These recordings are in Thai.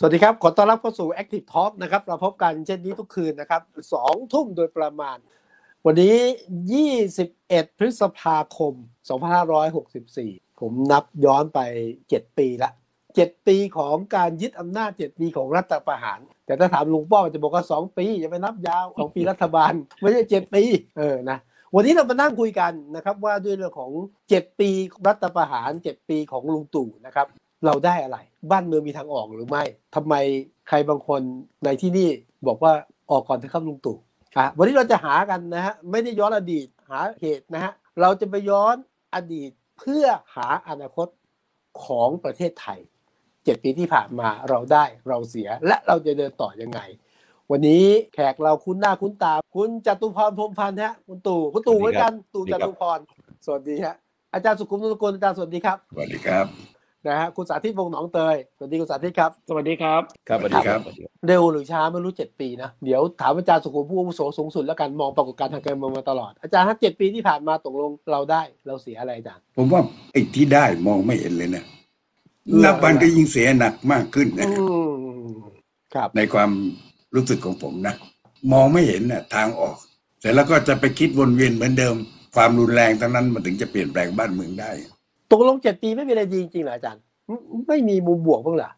สวัสดีครับ ขอต้อนรับเข้าสู่ Active Talk นะครับ เราพบกันเช่นนี้ทุกคืนนะครับสองทุ่มโดยประมาณ วันนี้ 21 พฤษภาคม 2564 ผมนับย้อนไป 7 ปีละ 7 ปีของการยึดอำนาจ 7 ปีของรัฐประหาร แต่ถ้าถามลุงป้อมจะบอกว่า 2 ปี อย่าไปนับยาวของปีรัฐบาล ไม่ใช่ 7 ปี เออนะวันนี้เรามานั่งคุยกันนะครับว่าด้วยเรื่องของ 7 ปีรัฐประหาร 7 ปีของลุงตู่นะครับ เราได้อะไร บ้านเมืองมีทางออกหรือไม่ทำไมใครบางคนในที่นี่บอกว่าออกก่อนเถอะครับลุงตู่อะวันนี้เราจะหากันนะฮะไม่ได้ย้อนอดีตหาเหตุนะฮะเราจะไปย้อนอดีตเพื่อหาอนาคตของประเทศไทยเจ็ดปีที่ผ่านมาเราได้เราเสียและเราจะเดินต่อยังไง วันนี้แขกเราคุ้นหน้าคุ้นตา คุณจตุพรพรหมพันธ์ฮะคุณตู่คุณตู่เหมือนกันตู่จตุพรสวัสดีฮะอาจารย์สุขุมนุกุลอาจารย์สวัสดีครับสวัสดีครับ นะฮะคุณสาธิตวงศ์หนองเตยสวัสดีคุณสาธิตครับ สวัสดีครับ ครับสวัสดีครับ เร็วหรือช้าไม่รู้เจ็ดปีนะ เดี๋ยวถามอาจารย์สุขุมผู้อาวุโสสูงสุดแล้วกันมองปรากฏการณ์ทางการเมืองมาตลอด อาจารย์ถ้าเจ็ดปีที่ผ่านมาตกลงเราได้เราเสียอะไรอาจารย์ผมว่าไอ้ที่ได้มองไม่เห็นเลยนะนับวันก็ยิ่งเสียหนักมากขึ้นนะอืมครับ ในความรู้สึกของผมนะ มองไม่เห็นน่ะทางออก เสร็จแล้วก็จะไปคิดวนเวียนเหมือนเดิม ความรุนแรงทั้งนั้นมันถึงจะเปลี่ยนแปลงบ้านเมืองได้ ตกลงเจ็ดปีไม่มีอะไรดีจริงๆเหรออาจารย์ไม่ไม่มีมุมบวกบ้างเหรอ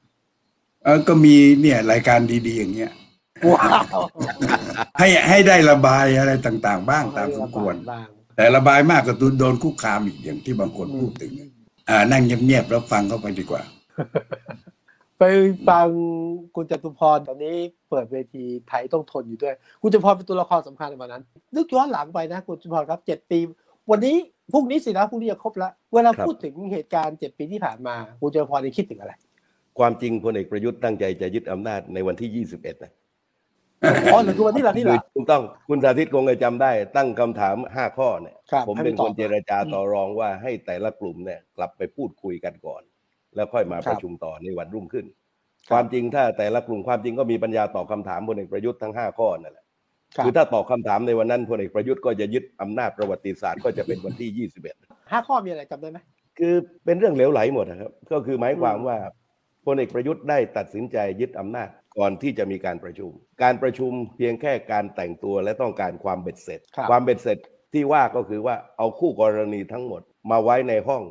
เออก็มีเนี่ยรายการดีๆอย่างเงี้ยว้าวให้ให้ได้ระบายอะไรต่างๆ บ้างตามสมควรบ้างแต่ระบายมากก็โดนคุกคามอีกอย่างที่บางคนพูดถึงอ่านั่งเงียบๆแล้วฟังเข้าไปดีกว่า ไปฟังคุณจตุพรตอนนี้เปิดเวทีไทยต้องทนอยู่ด้วย คุณจตุพรเป็นตัวละครสำคัญในวันนั้น นึกย้อนหลังไปนะ คุณจตุพรครับเจ็ดปี วันนี้ พรุ่งนี้สินะพรุ่งนี้จะครบแล้วเวลาครับพูดถึงเหตุการณ์เจ็ดปีที่ผ่านมาคุณจตุพรนี่คิดถึงอะไร ความจริงพลเอกประยุทธ์ตั้งใจจะยึดอำนาจในวันที่21นะอ๋อหรือคือวันนี้เหรอนี่เหรอถูกต้องคุณสาธิตคงจะจำได้ ตั้งคำถาม5ข้อเนี่ยครับผมให้เป็นตคอบนเจรจาต่อรองว่าให้แต่ละกลุ่มเนี่ยกลับไปพูดคุยกันก่อน แล้วค่อยมาครับประชุมต่อในวันรุ่งขึ้นครับความจริงถ้าแต่ละกลุ่มความจริงก็มีปัญญาตอบคำถามพลเอกประยุทธ์ทั้ง5ข้อนั่นแหละ ครับคือถ้าตอบคำถามในวันนั้นพลเอกประยุทธ์ก็จะยึดอำนาจประวัติศาสตร์ก็จะเป็นวันที่ 21ห้าข้อมีอะไรจำได้ไหมคือเป็นเรื่องเหลวไหลหมดนะครับ ก็คือหมายความอืมว่าพลเอกประยุทธ์ได้ตัดสินใจยึดอำนาจก่อนที่จะมีการประชุม การประชุมเพียงแค่การแต่งตัวและต้องการความเบ็ดเสร็จครับความเบ็ดเสร็จที่ว่าก็คือว่าเอาคู่กรณีทั้งหมดมาไว้ในห้อง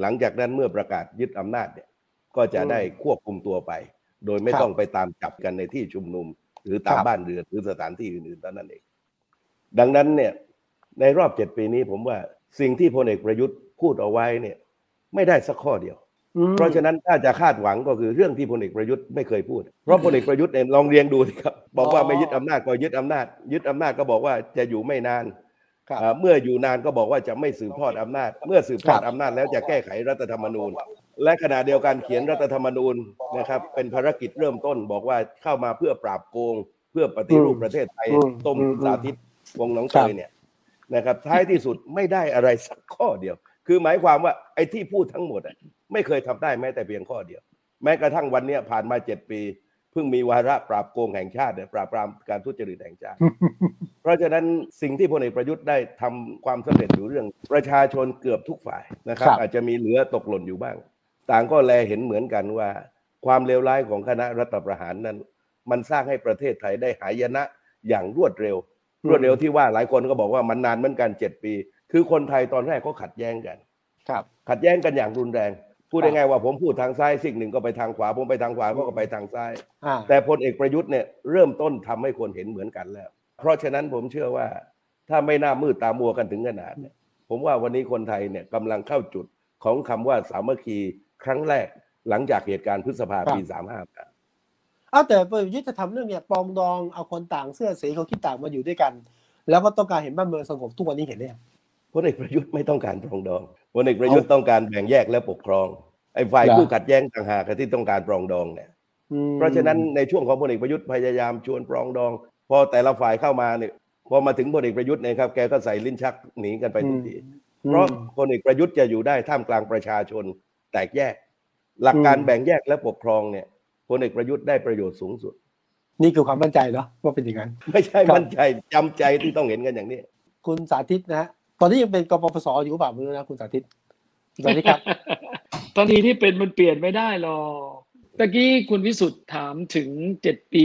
หลังจากนั้นเมื่อประกาศยึดอำนาจเนี่ยก็จะได้ควบคุมตัวไป โดยไม่ต้องไปตามจับกันในที่ชุมนุม หรือตามบ้านเรือนหรือสถานที่อื่นๆเท่านั้นเอง ดังนั้นเนี่ยในรอบเจ็ดปีนี้ผมว่าสิ่งที่พลเอกประยุทธ์พูดเอาไว้เนี่ยไม่ได้สักข้อเดียวอืมเพราะฉะนั้นถ้าจะคาดหวังก็คือเรื่องที่พลเอกประยุทธ์ไม่เคยพูด เพราะพลเอกประยุทธ์เองลองเรียงดูสิครับ บอกว่าไม่ยึดอำนาจก็ยึดอำนาจ ยึดอำนาจก็บอกว่าจะอยู่ไม่นานครับอ่าเมื่ออยู่นานก็บอกว่าจะไม่สืบทอดอำนาจ เมื่อสืบทอดครับอำนาจแล้วจะแก้ไขรัฐธรรมนูญ และขณะเดียวกันเขียนรัฐธรรมนูญนะครับ เป็นภารกิจเริ่มต้นบอกว่าเข้ามาเพื่อปราบโกง เพื่อปฏิรูปประเทศไทยอืมต้มอืมสาธิตวงศ์หน้องครัเตบยเนี่ยนะครับท้ายที่สุดไม่ได้อะไรสักข้อเดียว คือหมายความว่าไอ้ที่พูดทั้งหมดอะไม่เคยทำได้แม้แต่เพียงข้อเดียว แม้กระทั่งวันเนี้ยผ่านมาเจ็ดปี เพิ่งมีวาระปราบโกงแห่งชาติเนี่ยปราบปรามการทุจริตแห่งชาติ เพราะฉะนั้นสิ่งที่พลเอกประยุทธ์ได้ทำความสำเร็จอยู่เรื่อง ประชาชนเกือบทุกฝ่ายนะครับครับอาจจะมีเหลือตกหล่นอยู่บ้าง ต่างก็แลเห็นเหมือนกันว่า ความเลวร้ายของคณะรัฐประหารนั้น มันสร้างให้ประเทศไทยได้หายนะอย่างรวดเร็วอืมรวดเร็วที่ว่าหลายคนก็บอกว่ามันนานเหมือนกันเจ็ดปี คือคนไทยตอนแรกก็ขัดแย้งกัน ครับ ขัดแย้งกันอย่างรุนแรง พูดครับง่ายๆว่าผมพูดทางซ้ายสิ่งหนึ่งก็ไปทางขวา ผมไปทางขวาก็ไปทางซ้ายอ่าแต่พลเอกประยุทธ์เนี่ยเริ่มต้นทำให้คนเห็นเหมือนกันแล้ว เพราะฉะนั้นผมเชื่อว่าถ้าไม่น่ามืดตามัวกันถึงขนาดเนี่ยผมว่าวันนี้คนไทยเนี่ยกำลังเข้าจุดของคำว่าสามัคคี ครั้งแรกหลังจากเหตุการณ์พฤษภาปีสามห้าเอาแต่ประยุทธ์จะทำเรื่องเนี่ยปรองดองเอาคนต่างเสื้อสีเขาคิดต่างมาอยู่ด้วยกัน แล้วก็ต้องการเห็นบ้านเมืองสงบทุกวันนี้เห็นไหมยังพลเอกประยุทธ์ไม่ต้องการปรองดองพลเอกประยุทธ์ต้องการแบ่งแยกและปกครองไอ้ฝ่ายเหรอผู้ขัดแย้งต่างหากที่ต้องการปรองดองเนี่ยอืมเพราะฉะนั้นในช่วงของพลเอกประยุทธ์พยายามชวนปรองดอง พอแต่ละฝ่ายเข้ามาเนี่ยพอมาถึงพลเอกประยุทธ์เนยครับแกก็ใส่ลิ้นชักหนีกันไปทุกทีอืมเพราะพลเอกประยุทธ์จะอยู่ได้ท่ามกลางประชาชน แตกแยก หลักการอืมแบ่งแยกและปกครองเนี่ยพลเอกประยุทธ์ได้ประโยชน์สูงสุด นี่คือความมั่นใจเนาะว่าเป็นอย่างนั้น ไม่ใช่ครับมั่นใจจำใจที่ต้องเห็นกันอย่างนี้ คุณสาธิตนะฮะตอนนี้ยังเป็นกปปสอยู่หรือเปล่าไม่รู้นะคุณสาธิตสวัสดีครับ ตอนนี้ที่เป็นมันเปลี่ยนไม่ได้หรอกตะกี้คุณวิสุทธ์ถามถึงเจ็ดปี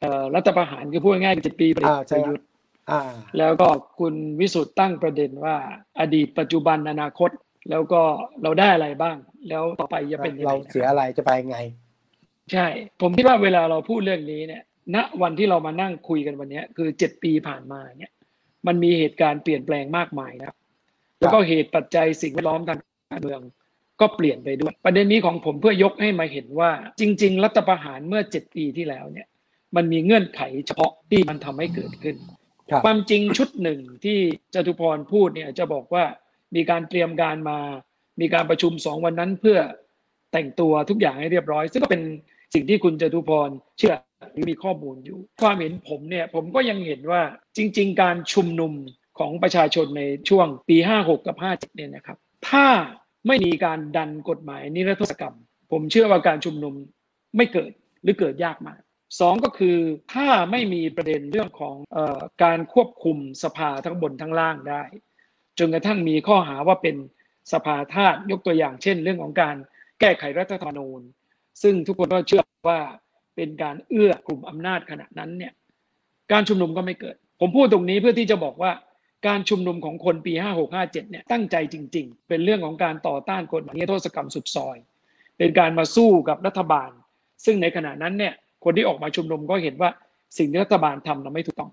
เอ่อรัฐประหารคือพูดง่ายๆเจ็ดปีประอ่าใช่ยุทธ์อ่าแล้วก็คุณวิสุทธ์ตั้งประเด็นว่า อดีตปัจจุบันอนาคต แล้วก็เราได้อะไรบ้าง แล้วต่อไปจะเป็นยังไงเรานะเสียครับอะไรจะไปไง ใช่ ผมคิดว่าเวลาเราพูดเรื่องนี้เนี่ย ณวันที่เรามานั่งคุยกันวันเนี้ยคือเจ็ดปีผ่านมาเนี่ย มันมีเหตุการณ์เปลี่ยนแปลงมากมายนะครับ แล้วก็เหตุปัจจัยสิ่งแวดล้อมทางการเมืองก็เปลี่ยนไปด้วย ประเด็นนี้ของผมเพื่อยกให้มาเห็นว่า จริง ๆ รัฐประหารเมื่อเจ็ดปีที่แล้วเนี่ย มันมีเงื่อนไขเฉพาะที่มันทำให้เกิดขึ้นครับความจริงชุดหนึ่งที่จตุพรพูดเนี่ยจะบอกว่า มีการเตรียมการมา มีการประชุมสองวันนั้นเพื่อแต่งตัวทุกอย่างให้เรียบร้อย ซึ่งก็เป็นสิ่งที่คุณจตุพรเชื่อหรือมีข้อมูลอยู่ ความเห็นผมเนี่ยผมก็ยังเห็นว่าจริง ๆ การชุมนุมของประชาชนในช่วงปี 56 กับ 57 เนี่ยนะครับ ถ้าไม่มีการดันกฎหมายนิรโทษกรรม ผมเชื่อว่าการชุมนุมไม่เกิดหรือเกิดยากมากสองก็คือถ้าไม่มีประเด็นเรื่องของเออการควบคุมสภาทั้งบนทั้งล่างได้ จนกระทั่งมีข้อหาว่าเป็นสภาทาสยกตัวอย่างเช่น เรื่องของการแก้ไขรัฐธรรมนูญ ซึ่งทุกคนก็เชื่อว่าเป็นการเอื้อกลุ่มอำนาจขณะนั้นเนี่ยการชุมนุมก็ไม่เกิด ผมพูดตรงนี้เพื่อที่จะบอกว่าการชุมนุมของคนปี 5657 เนี่ยตั้งใจจริง ๆ เป็นเรื่องของการต่อต้านกฎหมายนิรโทษกรรมสุดซอย เป็นการมาสู้กับรัฐบาล ซึ่งในขณะนั้นเนี่ยคนที่ออกมาชุมนุมก็เห็นว่าสิ่งที่รัฐบาลทำนั้นไม่ถูกต้อง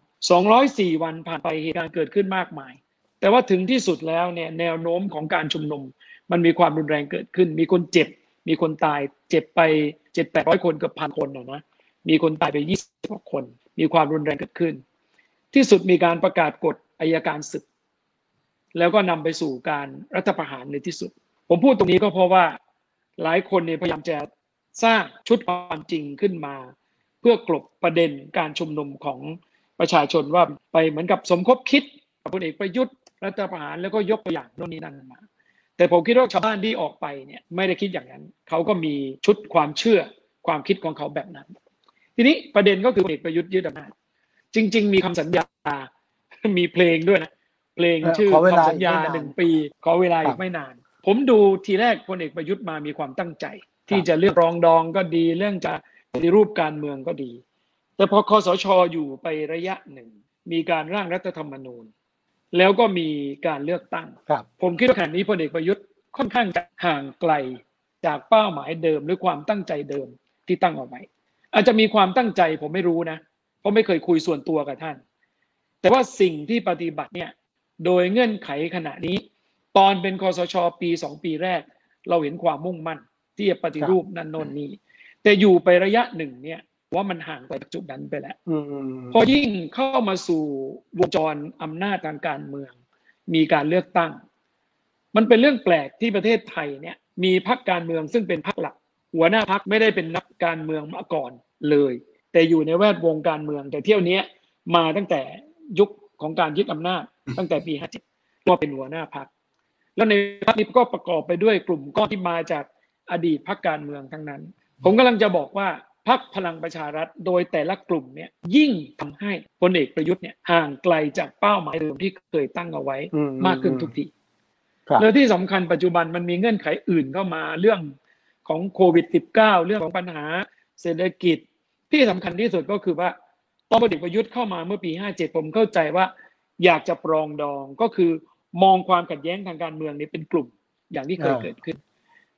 204 วันผ่านไปเหตุการณ์เกิดขึ้นมากมาย แต่ว่าถึงที่สุดแล้วเนี่ยแนวโน้มของการชุมนุม มันมีความรุนแรงเกิดขึ้น มีคนเจ็บ มีคนตายเจ็บไปเจ็ดแปดร้อยคนเกือบพันคนนะนะมีคนตายไปยี่สิบกว่าคน มีความรุนแรงเกิดขึ้น ที่สุดมีการประกาศกฎอายการศึก แล้วก็นำไปสู่การรัฐประหารในที่สุด ผมพูดตรงนี้ก็เพราะว่าหลายคนเนี่ยพยายามจะสร้างชุดความจริงขึ้นมา เพื่อกลบประเด็นการชุมนุมของประชาชนว่าไปเหมือนกับสมคบคิดกับพลเอกประยุทธ์ รัฐประหารแล้วก็ยกตัวอย่างโน่นนี่นั่นมา แต่ผมคิดว่าชาวบ้านที่ออกไปเนี่ยไม่ได้คิดอย่างนั้น เขาก็มีชุดความเชื่อความคิดของเขาแบบนั้น ทีนี้ประเด็นก็คือพลเอกประยุทธ์ยึดอำนาจจริง ๆ มีคำสัญญา มีเพลงด้วยนะเพลงเออชื่อขอเวลาคำสัญญาอีกไม่นานหนึ่งปี ขอเวลาครัอีบกไม่นาน ผมดูทีแรกพลเอกประยุทธ์มามีความตั้งใจ ที่จะเลือกรองดองก็ดีเรื่องจะปฏิรูปการเมืองก็ดี แต่พอคอสชอยู่ไประยะหนึ่ง มีการร่างรัฐธรรมนูญ แล้วก็มีการเลือกตั้งครับผมคิดว่าขณะนี้พลเอกประยุทธ์ค่อนข้างจะห่างไกลจากเป้าหมายเดิมหรือความตั้งใจเดิมที่ตั้งเอาไว้ อาจจะมีความตั้งใจผมไม่รู้นะ เพราะไม่เคยคุยส่วนตัวกับท่าน แต่ว่าสิ่งที่ปฏิบัติเนี่ยโดยเงื่อนไขขณะนี้ ตอนเป็นคอสชปีสองปีแรก เราเห็นความมุ่งมั่นที่จะปฏิรูปนั่นโน่นนี่แต่อยู่ไประยะหนึ่งเนี่ย ว่ามันห่างไปจากจุดนั้นไปแล้วอืมอืมพอยิ่งเข้ามาสู่วงจรอำนาจทางการเมือง มีการเลือกตั้ง มันเป็นเรื่องแปลกที่ประเทศไทยเนี่ย มีพรรคการเมืองซึ่งเป็นพรรคหลัก หัวหน้าพรรคไม่ได้เป็นนักการเมืองมาก่อนเลย แต่อยู่ในแวดวงการเมือง แต่เที่ยวเนี้ยมาตั้งแต่ยุคของการยึดอำนาจ ตั้งแต่ปี57ก็เป็นหัวหน้าพรรคแล้วในพรรคนี้ก็ประกอบไปด้วยกลุ่มก้อนที่มาจากอดีตพรรคการเมืองทั้งนั้น ผมกำลังจะบอกว่า พรรคพลังประชารัฐโดยแต่ละกลุ่มเนี่ยยิ่งทำให้พลเอกประยุทธ์เนี่ยห่างไกลจากเป้าหมายเดิมที่เคยตั้งเอาไว้อืมากขึ้นทุกทีครับแล้วที่สำคัญปัจจุบันมันมีเงื่อนไขอื่นเข้ามาเรื่องของโควิด -19 เรื่องของปัญหาเศรษฐกิจที่สำคัญที่สุดก็คือว่าตอนพลเอกประยุทธ์เข้ามาเมื่อปี 57 ผมเข้าใจว่า อยากจะปรองดองก็คือมองความขัดแย้งทางการเมืองนี้เป็นกลุ่มอย่างที่เคยอ่าเกิดขึ้น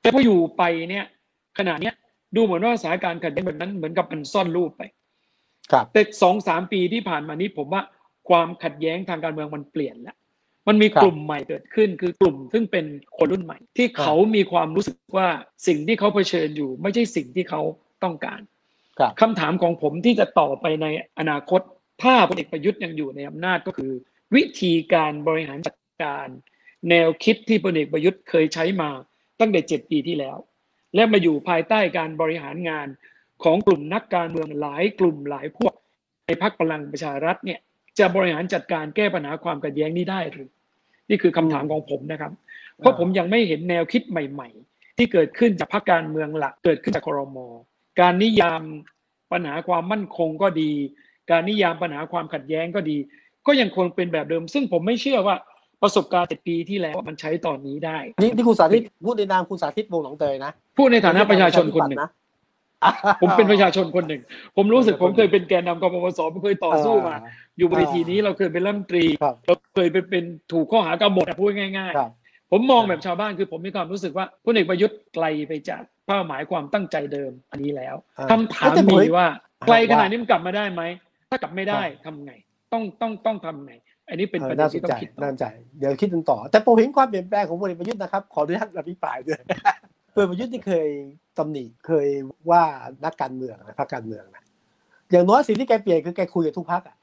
แต่พออยู่ไปเนี่ยขณะเนี้ย ดูเหมือนว่าสถานการณ์ขัดแย้งแบบนั้นเหมือนกับมันซ่อนรูปไป ครับแต่สองสามปีที่ผ่านมานี้ผมว่าความขัดแย้งทางการเมืองมันเปลี่ยนแล้วมันมีครับกลุ่มใหม่เกิดขึ้นคือกลุ่มซึ่งเป็นคนรุ่นใหม่ ที่เขามีความรู้สึกว่าสิ่งที่เขาเผชิญอยู่ ไม่ใช่สิ่งที่เขาต้องการครับคำถามของผมที่จะต่อไปในอนาคต ถ้าพลเอกประยุทธ์ยังอยู่ในอำนาจก็คือ วิธีการบริหารจัดการ แนวคิดที่พลเอกประยุทธ์เคยใช้มาตั้งแต่เจ็ดปีที่แล้ว และมาอยู่ภายใต้การบริหารงานของกลุ่มนักการเมืองหลายกลุ่มหลายพวกในพรรคพลังประชารัฐเนี่ยจะบริหารจัดการแก้ปัญหาความขัดแย้งนี้ได้หรือนี่คือคำถามของผมนะครับ เพราะผมยังไม่เห็นแนวคิดใหม่ ๆ ที่เกิดขึ้นจากพรรคการเมืองหลักเกิดขึ้นจากครมการนิยามปัญหาความมั่นคงก็ดี การนิยามปัญหาความขัดแย้งก็ดี ก็ยังคงเป็นแบบเดิม ซึ่งผมไม่เชื่อว่า ประสบการณ์เจ็ดปีที่แล้วมันใช้ตอนนี้ได้นี่นี่คุณสาธิตพูดในนามคุณสาธิตวงศ์หนองเตยนะพูดในฐานะประชาชนคนหนึ่งนะผมเป็นประชาชนคนหนึ่ง ผมรู้สึกผมเคยเป็นแกนนำกปปสผมเคยต่อสู้มา อยู่เวทีนี้เราเคยเป็นรัฐมนตรีครับเราเคยไปเป็นถูกข้อหากบฏอะพูดง่ายครับๆผมมองแบบชาวบ้านคือผมมีความรู้สึกว่าพลเอกประยุทธ์ไกลไปจากเป้าหมายความตั้งใจเดิมอันนี้แล้วอ่าคำถามแต่ผมมีว่าไกลขนาดว่านี้มันกลับมาได้ไหมถ้ากลับไม่ได้ทำไง ต้องต้องต้องทำไง อันนี้เป็นเออประเด็นน่าสที่นต้อใจงคิดต่อน่าสนใจ เดี๋ยวคิดกันต่อ แต่ผมเห็นความเปลี่ยนแปลงของพลเอกประยุทธ์นะครับ ขออนุญาตอภิปรายด้วยพลเอกประยุทธ์ที่เคยตำหนิเคยว่านักการเมืองนะพรรคการเมืองนะอย่างน้อยสิ่งที่แกเปลี่ยนคือแกคุยกับทุกพรรคอะ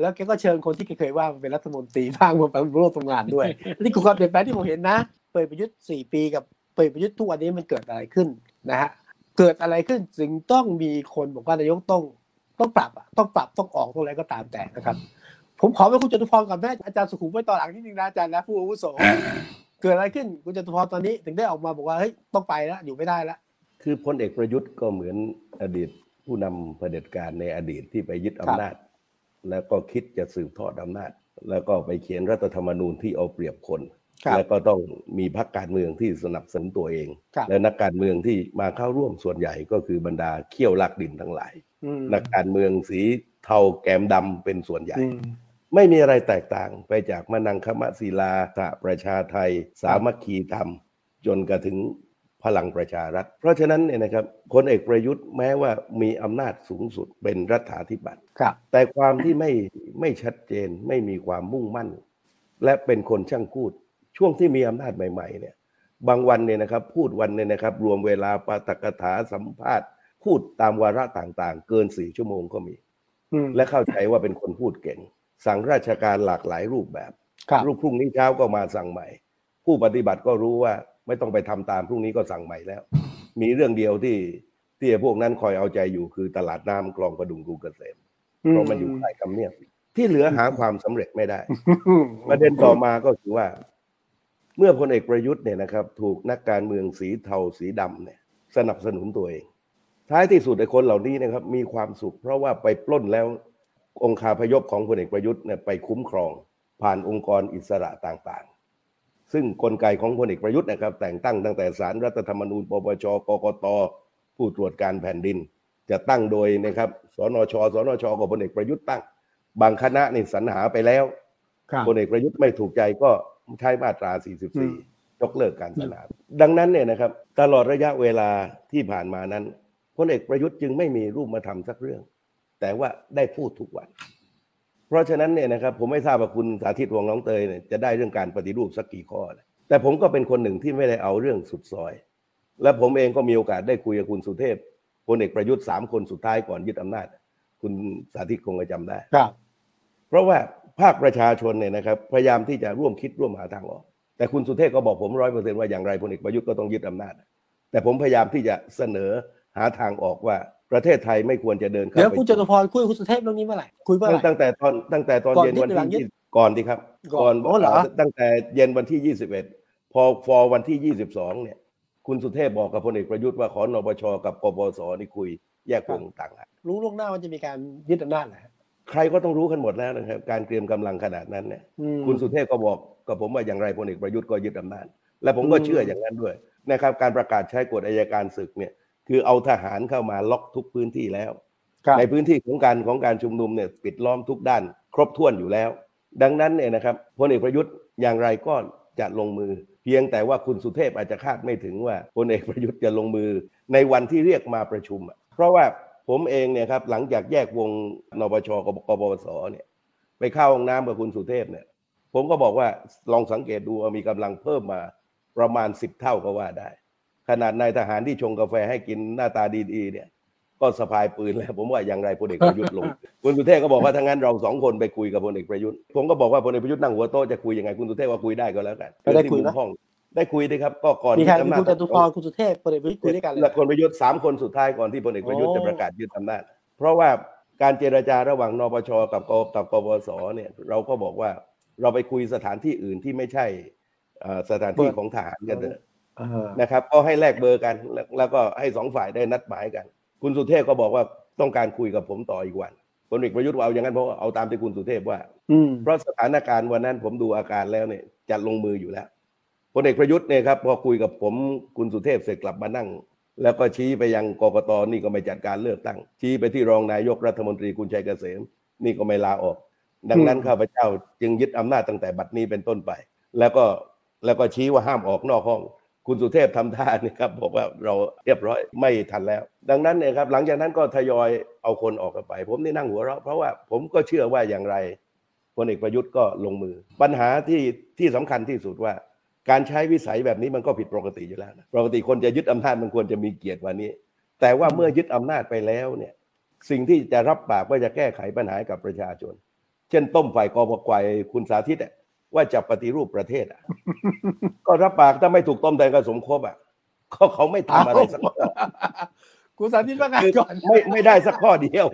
แล้วแกก็เชิญคนที่แกเคยว่ามาเป็นรัฐมนตรีบ้างมาเป็นร่วมทำงานด้วยนี่คือความเปลี่ยนแปลงที่ผมเห็นนะพลเอกประยุทธ์สี่ปีกับพลเอกประยุทธ์ทุกวันนี้มันเกิดอะไรขึ้นนะฮะเกิดอะไรขึ้นจึงต้องมีคนบอกว่านายกต้องต้องปรับอะต้องปรับต้องออกต้องอะไรก็ตามแต่นะครับ ผมขอไปคุณจตุพรก่อนแม่อาจารย์สุขุมไว้ตอนหลังนิดนึงนะอาจารย์นะผู้อาวุโสอ่าเกิดอะไรขึ้นคุณจตุพรตอนนี้ถึงได้ออกมาบอกว่าเฮ้ยต้องไปแล้วอยู่ไม่ได้แล้วคือพลเอกประยุทธ์ก็เหมือนอดีตผู้นำเผด็จการในอดีตที่ไปยึดอำนาจ แล้วก็คิดจะสืบทอดอำนาจ แล้วก็ไปเขียนรัฐธรรมนูญที่เอาเปรียบคนครับแล้วก็ต้องมีพรรคการเมืองที่สนับสนุนตัวเองครับและนักการเมืองที่มาเข้าร่วมส่วนใหญ่ก็คือบรรดาเขี้ยวลักดินทั้งหลายอืมนักการเมืองสีเทาแกมดำเป็นส่วนใหญ่อืม ไม่มีอะไรแตกต่างไปจากมนังคมะศิลาสหประชาไทย สามัคคีธรรม จนกระถึงพลังประชารัฐ เพราะฉะนั้นเนี่ยนะครับพลเอกประยุทธ์แม้ว่ามีอำนาจสูงสุดเป็นรัฐาธิปัตย์ครับแต่ความที่ไม่ไม่ชัดเจนไม่มีความมุ่งมั่น และเป็นคนช่างพูด ช่วงที่มีอำนาจใหม่ๆเนี่ยบางวันเนี่ยนะครับพูดวันเนี่ยนะครับ รวมเวลาปาตกถาสัมภาษณ์ พูดตามวาระต่างๆ เกินสี่ชั่วโมงก็มีอืมและเข้าใจว่าเป็นคนพูดเก่ง สั่งราชการหลากหลายรูปแบบครับรูปพรุ่งนี้เช้าก็มาสั่งใหม่ ผู้ปฏิบัติก็รู้ว่าไม่ต้องไปทำตามพรุ่งนี้ก็สั่งใหม่แล้ว มีเรื่องเดียวที่ที่ไอ้พวกนั้นคอยเอาใจอยู่คือตลาดน้ำคลองประดุงกรุงเกษมเพราะมันอยู่ใกล้กำเนียบที่เหลือหาความสำเร็จไม่ได้อืมประเด็นต่อมาก็คือว่า เมื่อพลเอกประยุทธ์เนี่ยนะครับ ถูกนักการเมืองสีเทาสีดำเนี่ย สนับสนุนตัวเอง ท้ายที่สุดไอ้คนเหล่านี้นะครับ มีความสุข เพราะว่าไปปล้นแล้ว องคาพยพของพลเอกประยุทธ์เนี่ยไปคุ้มครอง ผ่านองค์กรอิสระต่างๆ ซึ่งกลไกของพลเอกประยุทธ์นะครับ แต่งตั้งตั้งแต่สารรัฐธรรมนูญ ปปชกกตผู้ตรวจการแผ่นดิน จะตั้งโดยนะครับสนชสนชกับพลเอกประยุทธ์ตั้ง บางคณะนี่สรรหาไปแล้วครับพลเอกประยุทธ์ไม่ถูกใจก็ใช้มาตราอืม44 ยกเลิกการสนามดังนั้นเนี่ยนะครับ ตลอดระยะเวลาที่ผ่านมานั้นพลเอกประยุทธ์จึงไม่มีรูปมาทำสักเรื่อง แต่ว่าได้พูดทุกวัน เพราะฉะนั้นเนี่ยนะครับผมไม่ทราบว่าคุณสาธิตวงศ์น้องเตยเนี่ยจะได้เรื่องการปฏิรูปสักกี่ข้อนะแต่ผมก็เป็นคนหนึ่งที่ไม่ได้เอาเรื่องสุดซอย และผมเองก็มีโอกาสได้คุยกับคุณสุเทพพลเอกประยุทธ์สามคนสุดท้ายก่อนยึดอำนาจ คุณสาธิตคงจะจำได้ครับ เพราะว่าภาคประชาชนเนี่ยนะครับพยายามที่จะร่วมคิดร่วมหาทางออก แต่คุณสุเทพก็บอกผมร้อยเปอร์เซ็นต์ว่าอย่างไรพลเอกประยุทธ์ก็ต้องยึดอำนาจ แต่ผมพยายามที่จะเสนอหาทางออกว่า ประเทศไทยไม่ควรจะเดินเข้าเดี๋ยวไปคุณจตุพรคุยกับคุณสุเทพเรื่องนี้เมื่อไหร่คุยเมื่อไหร่ตั้งแต่ตอนตั้งแต่ตอนก่อนเย็นยึดวันหรือหลังยึที่ดก่อนดีครับ ก่อนอ๋อเหรอตั้งแต่เย็นวันที่ยี่สิบเอ็ดพอฟอวันที่ยี่สิบสองเนี่ย คุณสุเทพบอกกับพลเอกประยุทธ์ว่าขอนปชกับกปสนี่คุยแยกวงต่างหากรู้ล่วงหน้าว่าจะมีการยึดอำนาจเหรอฮะใครก็ต้องรู้กันหมดแล้วนะครับ การเตรียมกำลังขนาดนั้นเนี่ยอืมคุณสุเทพก็บอกกับผมว่าอย่างไรพลเอกประยุทธ์ก็ยึดอำนาจและผมก็อืมเชื่ออย่างนั้นด้วยนะครับ การประกาศใช้กฎอายการศึกเนี่ย คือเอาทหารเข้ามาล็อกทุกพื้นที่แล้วครับในพื้นที่ของการของการชุมนุมเนี่ยปิดล้อมทุกด้าน ครบถ้วนอยู่แล้ว ดังนั้นเนี่ยนะครับพลเอกประยุทธ์อย่างไรก็จะลงมือ เพียงแต่ว่าคุณสุเทพอาจจะคาดไม่ถึงว่าพลเอกประยุทธ์จะลงมือ ในวันที่เรียกมาประชุมอะเพราะว่าผมเองเนี่ยครับหลังจากแยกวงนปชกับกปปสเนี่ยไปเข้าห้องน้ำกับคุณสุเทพเนี่ย ผมก็บอกว่าลองสังเกตดูว่ามีกำลังเพิ่มมาประมาณสิบเท่าก็ว่าได้ ขนาดนายทหารที่ชงกาแฟให้กินหน้าตาดีๆเนี่ยก็สะพายปืนแล้วผมว่าอย่างไรพลเอกประยุทธ์ลงคุณสุเทพก็บอกว่าถ้างั้นเราสองคนไปคุยกับพลเอกประยุทธ์ผมก็บอกว่าพลเอกประยุทธ์นั่งหัวโต๊ะจะคุยยังไงคุณสุเทพว่าคุยได้ก็แล้วกันก็ได้คุยที่มุนะมห้องได้คุยดีครับก็ก่อนมีใครยึดมีอำนาคุณจตุพรคุณสุเทพพลเอกประยุทธ์คุยด้วยกันเลยและคนประยุทธ์สามคนสุดท้ายก่อนที่พลเอกประยุทธ์โอ้จะประกาศยึดอำนาจเพราะว่าการเจรจาระหว่างนปชกับกกับกปสเนี่ยเราก็บอกว่าเราไปคุยสถานที่อื่นที่ไม่ใช่เอ่อสถานที่ของทหารกันเถอะเออ นะครับ ก็ให้แลกเบอร์กันแล้วแล้วก็ให้สองฝ่ายได้นัดหมายกัน คุณสุเทพก็บอกว่าต้องการคุยกับผมต่ออีกวันพลเอกประยุทธ์ว่าเอาอย่างนั้นเพราะว่าเอาตามที่คุณสุเทพว่าอืมเพราะสถานการณ์วันนั้นผมดูอาการแล้วเนี่ยจะลงมืออยู่แล้วพลเอกประยุทธ์เนี่ยครับพอคุยกับผมคุณสุเทพเสร็จกลับมานั่ง แล้วก็ชี้ไปยังกกตนี่ก็ไม่จัดการเลือกตั้ง ชี้ไปที่รองนายกรัฐมนตรีคุณชัยเกษม นี่ก็ไม่ลาออก ดังนั้นอืมข้าพเจ้าจึงยึดอำนาจตั้งแต่บัดนี้เป็นต้นไป แล้วก็แล้วก็ชี้ว่าห้ามออกนอกห้อง คุณสุเทพทำท่านี่ครับบอกว่าเราเรียบร้อยไม่ทันแล้ว ดังนั้นเนี่ยครับหลังจากนั้นก็ทยอยเอาคนออกไป ผมนี่นั่งหัวเราะเพราะว่าผมก็เชื่อว่าอย่างไรพลเอกประยุทธ์ก็ลงมือ ปัญหาที่ที่สำคัญที่สุดว่า การใช้วิสัยแบบนี้มันก็ผิดปกติอยู่แล้วนะปกติคนจะยึดอำนาจมันควรจะมีเกียรติกว่านี้ แต่ว่าเมื่อยึดอำนาจไปแล้วเนี่ยสิ่งที่จะรับปากว่าจะแก้ไขปัญหากับประชาชน เช่นต้มฝ่ายกอพกวยคุณสาธิตอะ ว่าจะปฏิรูปประเทศอะก็รับปากถ้าไม่ถูกต้มแทนก็สมคบอะก็เขาไม่ทำอะไรสักข้อคุณสาธิตว่าไงคือก่อนไม่ไม่ได้สักข้อเดียว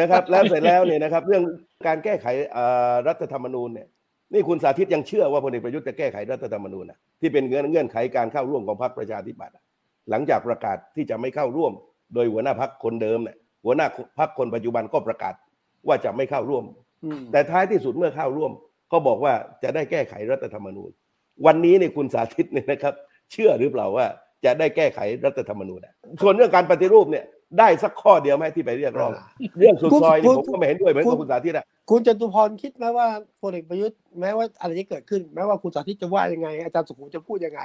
นะครับ แล้วเสร็จแล้วเนี่ยนะครับ เรื่องการแก้ไขเอ่อรัฐธรรมนูญเนี่ยนี่คุณสาธิตยังเชื่อว่าพลเอกประยุทธ์จะแก้ไขรัฐธรรมนูญนะที่เป็นเงื่อนเงื่อนไขการเข้าร่วมของพรรคประชาธิปัตย์อะหลังจากประกาศที่จะไม่เข้าร่วม โดยหัวหน้าพรรคคนเดิมเนี่ยหัวหน้าพรรคคนปัจจุบันก็ประกาศว่าจะไม่เข้าร่วมอืมแต่ท้ายที่สุดเมื่อเข้าร่วม ก็บอกว่าจะได้แก้ไขรัฐธรรมนูญ วันนี้เนี่ยคุณสาธิตเนี่ยนะครับ เชื่อหรือเปล่าว่าจะได้แก้ไขรัฐธรรมนูญอะส่วนเรื่องการปฏิรูปเนี่ยได้สักข้อเดียวไหมที่ไปเรียกร้อง เรื่องสุดซอยนี่ผมก็ไม่เห็นด้วยเหมือนกับคุณสาธิตอะคุณจตุพรคิดไหมว่าพลเอกประยุทธ์แม้ว่าอะไรจะเกิดขึ้นแม้ว่าคุณสาธิตจะว่ายังไง อาจารย์สุขุมจะพูดยังไง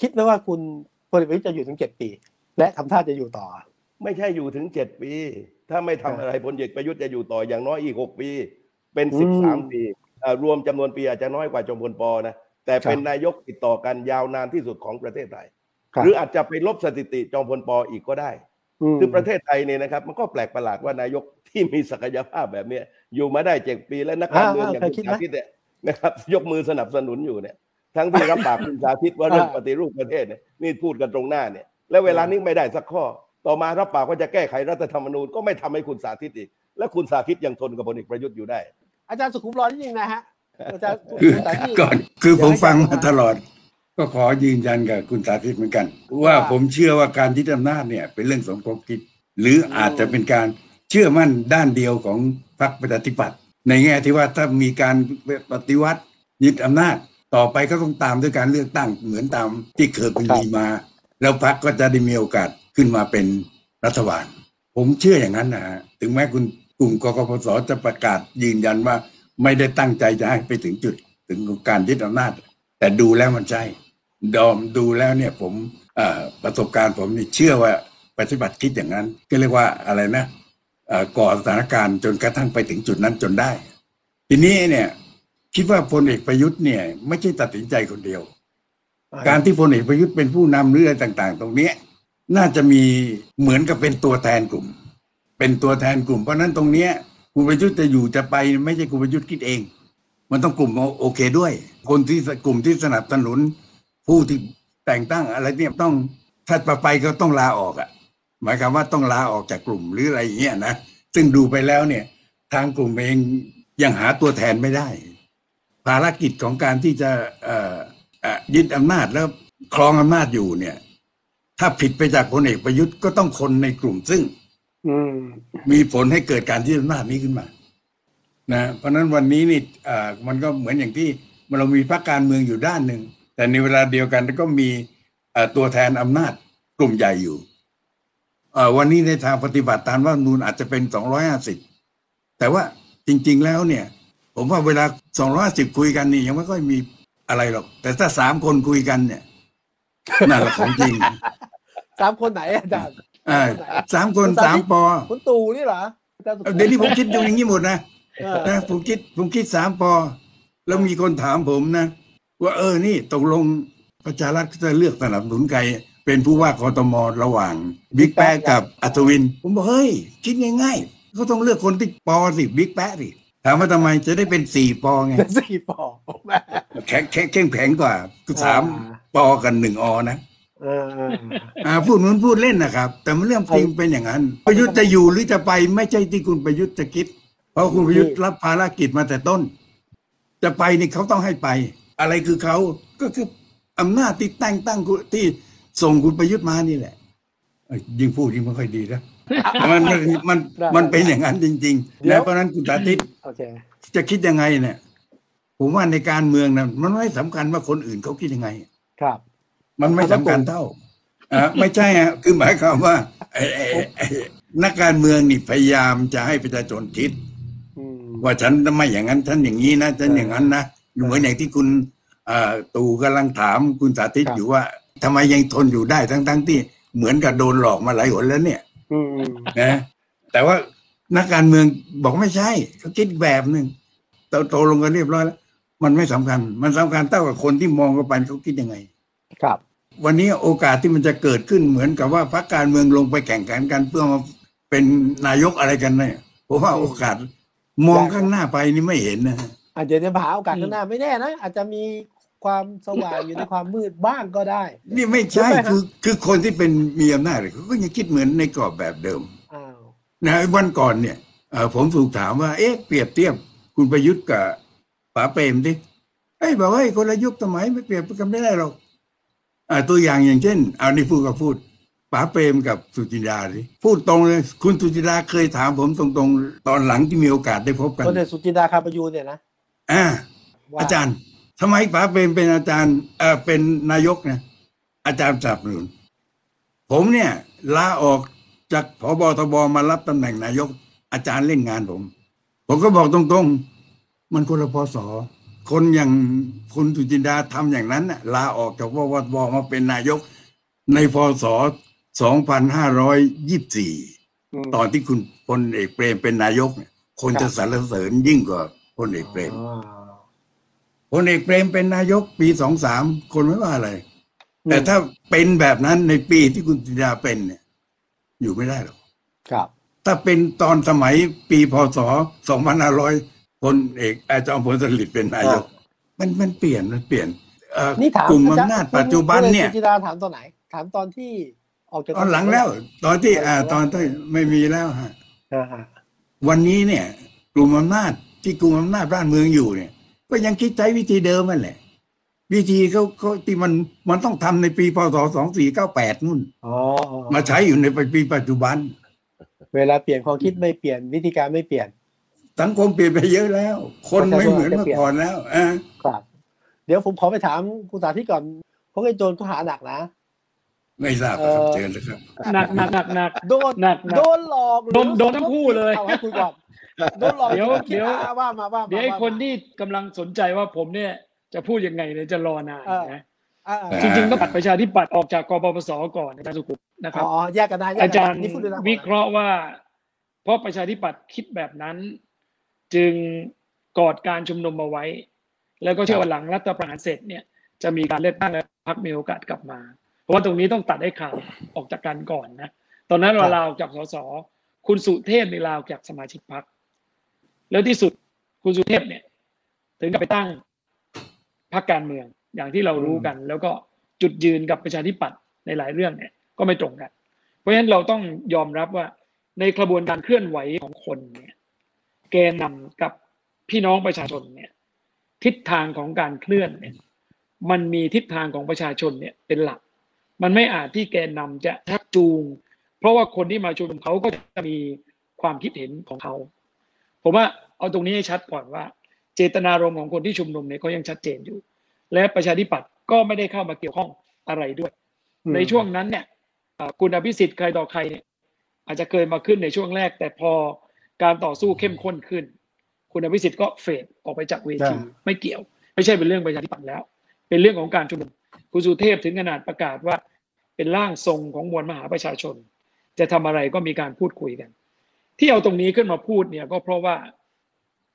คิดไหมว่าคุณพลเอกประยุทธ์จะอยู่ถึงเจ็ดปี และทำท่าจะอยู่ต่อ ไม่ใช่อยู่ถึงเจ็ดปี ถ้าไม่ทำอะไรพลเอกประยุทธ์จะอยู่ต่ออย่างน้อยอีกหกปี เป็นอืสิบสามมปีอ่า รวมจำนวนปีอาจจะน้อยกว่าจอมพลปอนะแต่เป็นครับนายกติดต่อกันยาวนานที่สุดของประเทศไทยครับหรืออาจจะไปลบสถิติจอมพลปออีกก็ได้มคือประเทศไทยเนี่ยนะครับ มันก็แปลกประหลาดว่านายกที่มีศักยภาพแบบเนี้ยอยู่มาได้เจ็ดปีแล้วนักการเมืองอย่างอ่าคุณเคยคิดไหมสาธิตเนี่ยนะครับยกมือสนับสนุนอยู่เนี่ย ทั้งที่รับปากคุณสาธิตว่าเรื่องอ่าปฏิรูปประเทศเนี่ยนี่พูดกันตรงหน้าเนี่ย แล้วเวลานี้ไม่ได้สักข้อ ต่อมารับปากว่าจะแก้ไขรัฐธรรมนูญก็ไม่ทำให้คุณสาธิตอีก และคุณสาธิตยังทนกับพลเอกประยุทธ์อยู่ได้ อาจารย์สุขุมรอนิดนึงนะฮะอาจารย์คือคุณสาธิตก่อนคือผมฟังเดี๋ยวให้มาอาจารย์ตลอด ก็ขอยืนยันกับคุณสาธิตเหมือนกันว่าว่าผมเชื่อว่าการยึดอำนาจเนี่ย เป็นเรื่องสมคบคิด หรืออาจจะเป็นการเชื่อมั่นด้านเดียวของพรรคประชาธิปัตย์ในแง่ที่ว่าถ้ามีการปฏิวัติยึดอำนาจต่อไปก็ต้องตามด้วยการเลือกตั้งเหมือนตามที่เคยเป็นมีมา แล้วพรรคก็จะได้มีโอกาสขึ้นมาเป็นรัฐบาล ผมเชื่ออย่างนั้นนะฮะถึงแม้คุณ กลุ่มกกปสจะประกาศยืนยันว่าไม่ได้ตั้งใจจะให้ไปถึงจุดถึงการยึดอำนาจ แต่ดูแล้วมันใช่ดอมดูแล้วเนี่ยผมประสบการณ์ผมนี่เชื่อว่าปฏิบัติคิดอย่างนั้น ก็เรียกว่าอะไรนะก่อสถานการณ์จนกระทั่งไปถึงจุดนั้นจนได้ ทีนี้เนี่ยคิดว่าพลเอกประยุทธ์เนี่ย ไม่ใช่ตัดสินใจคนเดียว การที่พลเอกประยุทธ์เป็นผู้นำเรื่องต่าง ๆ ตรงเนี้ยน่าจะมีเหมือนกับเป็นตัวแทนกลุ่ม เป็นตัวแทนกลุ่มเพราะนั้นตรงเนี้ยคุณประยุทธ์จะอยู่จะไปไม่ใช่คุณประยุทธ์คิดเอง มันต้องกลุ่มโอเคด้วย คนที่กลุ่มที่สนับสนุน ผู้ที่แต่งตั้งอะไรเนี่ยต้องถ้าไปก็ต้องลาออกอะ่ะหมายความว่าต้องลาออกจากกลุ่มหรืออะไรอย่างเงี้ยนะซึ่งดูไปแล้วเนี่ย ทางกลุ่มเองยังหาตัวแทนไม่ได้ ภารกิจของการที่จะเอ่อยึดอำนาจแล้วครองอำนาจอยู่เนี่ย ถ้าผิดไปจากพลเอกประยุทธ์ก็ต้องคนในกลุ่มซึ่ง มมีผลให้เกิดการยึดอำนาจนี้ขึ้นมา นะ เพราะฉะนั้นวันนี้นี่เอ่อมันก็เหมือนอย่างที่เรามีพรรคการเมืองอยู่ด้านหนึ่ง แต่ในเวลาเดียวกันก็มีเอ่อตัวแทนอำนาจกลุ่มใหญ่อยู่เอ่อวันนี้ในทางปฏิบัติตามรัฐธรรมนูญอาจจะเป็นสองร้อยห้าสิบแต่ว่าจริง ๆ แล้วเนี่ย ผมว่าเวลาสองร้อยสิบคุยกันนี่ยังไม่ค่อยมีอะไรหรอก แต่ถ้าสามคนคุยกันเนี่ยนั่นแหละของจริงสามคนไหนอาจารย์อ่า สามคนสามปอคุณตู่นี่เหรออาจารย์สุขุมเดี๋ยวนี้ผมคิดอยู่อย่างนี้หมดนะเออนะผมคิดผมคิดสามปอ แล้วมีคนถามผมนะ ว่าเออนี่ตกลงประชารัฐจะเลือกสนับสนุนใครเป็นผู้ว่ากทมระหว่างบิ๊กแป๊ะกับอัศวิน ผมบอกเฮ้ย คิดง่ายๆเขาต้องเลือกคนที่ปอสิบิ๊กแป๊ะสิถามว่าทำไมจะได้เป็นสี่ปอไงสี่ปอแม่แข็งแข็งเข้มแข็งกว่าคือสามอ่าปอกันหนึ่งอนะเออเอออ่าพูดเหมือนพูดเล่นนะครับ แต่มันเรื่องจริงเป็นอย่างนั้น ประยุทธ์จะอยู่หรือจะไปไม่ใช่ที่คุณประยุทธ์จะคิด เพราะคุณประยุทธ์รับภารกิจมาแต่ต้น จะไปนี่เขาต้องให้ไป อะไรคือเขาก็คืออำนาจที่แต่งตั้งคุณที่ส่งคุณประยุทธ์มานี่แหละเอ้ยยิ่งพูดยิ่งไม่ค่อยดีนะมันมันมันมันเป็นอย่างนั้นจริงๆแล้วเพราะฉะนั้นคุณสาธิตโอเคจะคิดยังไงเนี่ย ผมว่าในการเมืองนะมันไม่สำคัญว่าคนอื่นเขาคิดยังไง ครับ มันไม่สำคัญเท่าอ่าไม่ใช่ฮะคือหมายความว่าไอ้ไอ้ไอ้นักการเมืองนี่พยายามจะให้ประชาชนคิดอืมว่าฉันไม่อย่างนั้นฉันอย่างนี้นะฉันอย่างนั้นนะเหมือนอย่างที่คุณเอ่อตู่กำลังถามคุณสาธิตครับอยู่ว่าทำไมยังทนอยู่ได้ทั้งทั้งๆที่เหมือนกับโดนหลอกมาหลายหนแล้วเนี่ยอืมนะแต่ว่านักการเมืองบอกไม่ใช่เขาคิดแบบหนึ่งโตโตลงกันเรียบร้อยแล้ว มันไม่สำคัญ มันสำคัญเท่ากับคนที่มองเข้าไปเขาคิดยังไง ครับ วันนี้โอกาสที่มันจะเกิดขึ้นเหมือนกับว่าพรรคการเมืองลงไปแข่งขันกันเพื่อมาเป็นนายกอะไรกันเนี่ยผมว่าโอกาสมองข้างหน้าไปนี่ไม่เห็นนะอาจจะเดี๋ยวหาโอกาสข้างหน้าไม่แน่นะอาจจะมีความสว่างอยู่ในความมืดบ้างก็ได้ นี่ไม่ใช่ใช่ไหมฮะคือคือคนที่เป็นมีอำนาจเขาก็ยังคิดเหมือนในกรอบแบบเดิมอ้าวนะวันก่อนเนี่ยเอ่อผมถูกถามว่า เอ๊ะเปรียบเทียบคุณประยุทธ์กับป๋าเปรมดิไอ้ยบอกว่าไอ้คนละยุคสมัยไม่เปรียบกันไม่ได้หรอกอ่า ตัวอย่างอย่างเช่น เอานี่พูดก็พูดป๋าเปรมกับสุจินดาดิพูดตรงเลยคุณสุจินดาเคยถามผมตรงๆ ตอนหลังที่มีโอกาสได้พบกันคนเอกสุจินดาคาประยูนเนี่ยนะอ่าว่าอาจารย์ทำไมป๋าเปรมเป็นอาจารย์เออเป็นนายกเนี่ยอาจารย์สนับสนุนผมเนี่ยลาออกจากพบทบมารับตำแหน่งนายก อาจารย์เล่นงานผม ผมก็บอกตรงๆ มันคนละพศ คนอย่างคุณสุจินดาทำอย่างนั้นลาออกจากววทมาเป็นนายกในพศ 2524 ตอนที่คุณพลเอกเปรมเป็นนายกคนจะสรรเสริญยิ่งกว่าพลเอกเปรมพลเอกเปรมเป็นนายกปี 23 คนไม่ว่าอะไร แต่ถ้าเป็นแบบนั้นในปีที่คุณจินดาเป็นเนี่ย อยู่ไม่ได้หรอกครับ ถ้าเป็นตอนสมัยปีพศ 2500 คนเอกอาจารย์ผลสลิดเป็นนายก มันมันเปลี่ยนมันเปลี่ยนนี่ถามกลุ่มอำนาจปัจจุบันเนี่ยจิตาถามตอนไหน ถามตอนที่ออกจากตอนหลังแล้ว ตอนที่อ่าตอนที่ไม่มีแล้วฮะวันนี้เนี่ย กลุ่มอำนาจที่กลุ่มอำนาจบ้านเมืองอยู่เนี่ย ก็ยังคิดใช้วิธีเดิมนั่นแหละ วิธีเขาเขาที่มันมันต้องทำในปีพศสองสี่เก้าแปดนู่นมาใช้อยู่ในปีปัจจุบัน เวลาเปลี่ยนความคิดไม่เปลี่ยนวิธีการไม่เปลี่ยน สังคมเปลี่ยนไปเยอะแล้ว คนไม่เหมือนเมื่อก่อนแล้วอ่าครับ เดี๋ยวผมขอไปถามคุณสาธิตก่อนเพราะไอ้โจรก็หาหนักนะไม่ทราบครับเอ่อเชิญเลยครับหนักหนักหนักหนักโดนหนักหนักโดนหลอกหรือโดนโดนทั้งคู่เลยเอาให้คุยก่อนโดนหลอกเดี๋ยวจริงๆเดี๋ยวอะว่ามาว่ามาเดี๋ยวไอ้ว่ามาคนที่กำลังสนใจว่าผมเนี่ยจะพูดยังไงเนี่ยจะรอนานเออนะอ่าเออจริงๆต้องปัดประชาธิปัตย์ออกจากกปปสก่อนอาจารย์สุขุมนะครับอ๋อแยกกันได้แยกกันอาได้จารย์นี่พูดด้วยนะวิเคราะห์ว่า เพราะประชาธิปัตย์คิดแบบนั้น จึงกอดการชุมนุมมาไว้ แล้วก็เชื่อว่าหลังรัฐประหารเสร็จเนี่ยจะมีการเลือกตั้งและพรรคมีโอกาสกลับมา เพราะว่าตรงนี้ต้องตัดให้ขาดออกจากกันก่อนนะตอนนั้นเราลาออกจากสสคุณสุเทพในลาออกจากสมาชิกพรรคแล้วที่สุดคุณสุเทพเนี่ย ถึงกับไปตั้งพรรคการเมืองอย่างที่เรารู้กัน แล้วก็จุดยืนกับประชาธิปัตย์ในหลายเรื่องเนี่ย ก็ไม่ตรงกัน เพราะฉะนั้นเราต้องยอมรับว่าในกระบวนการเคลื่อนไหวของคนเนี่ย แกนนำกับพี่น้องประชาชนเนี่ยทิศทางของการเคลื่อนเนี่ยมันมีทิศทางของประชาชนเนี่ยเป็นหลัก มันไม่อาจที่แกนนำจะชักจูง เพราะว่าคนที่มาชุมนุมเขาก็จะมีความคิดเห็นของเขา ผมว่าเอาตรงนี้ให้ชัดก่อนว่า เจตนารมณ์ของคนที่ชุมนุมเนี่ยเขายังชัดเจนอยู่ และประชาธิปัตย์ก็ไม่ได้เข้ามาเกี่ยวข้องอะไรด้วยอืมในช่วงนั้นเนี่ยเอ่อคุณอภิสิทธิ์ใครต่อใครเนี่ยอาจจะเคยมาขึ้นในช่วงแรก แต่พอ การต่อสู้เข้มข้นขึ้น คุณอภิสิทธิ์ก็เฟดออกไปจากเวทีอ่าไม่เกี่ยว ไม่ใช่เป็นเรื่องประชาธิปัตย์แล้ว เป็นเรื่องของการชุมนุมคุณสุเทพถึงขนาดประกาศว่า เป็นร่างทรงของมวลมหาประชาชน จะทำอะไรก็มีการพูดคุยกัน ที่เอาตรงนี้ขึ้นมาพูดเนี่ยก็เพราะว่า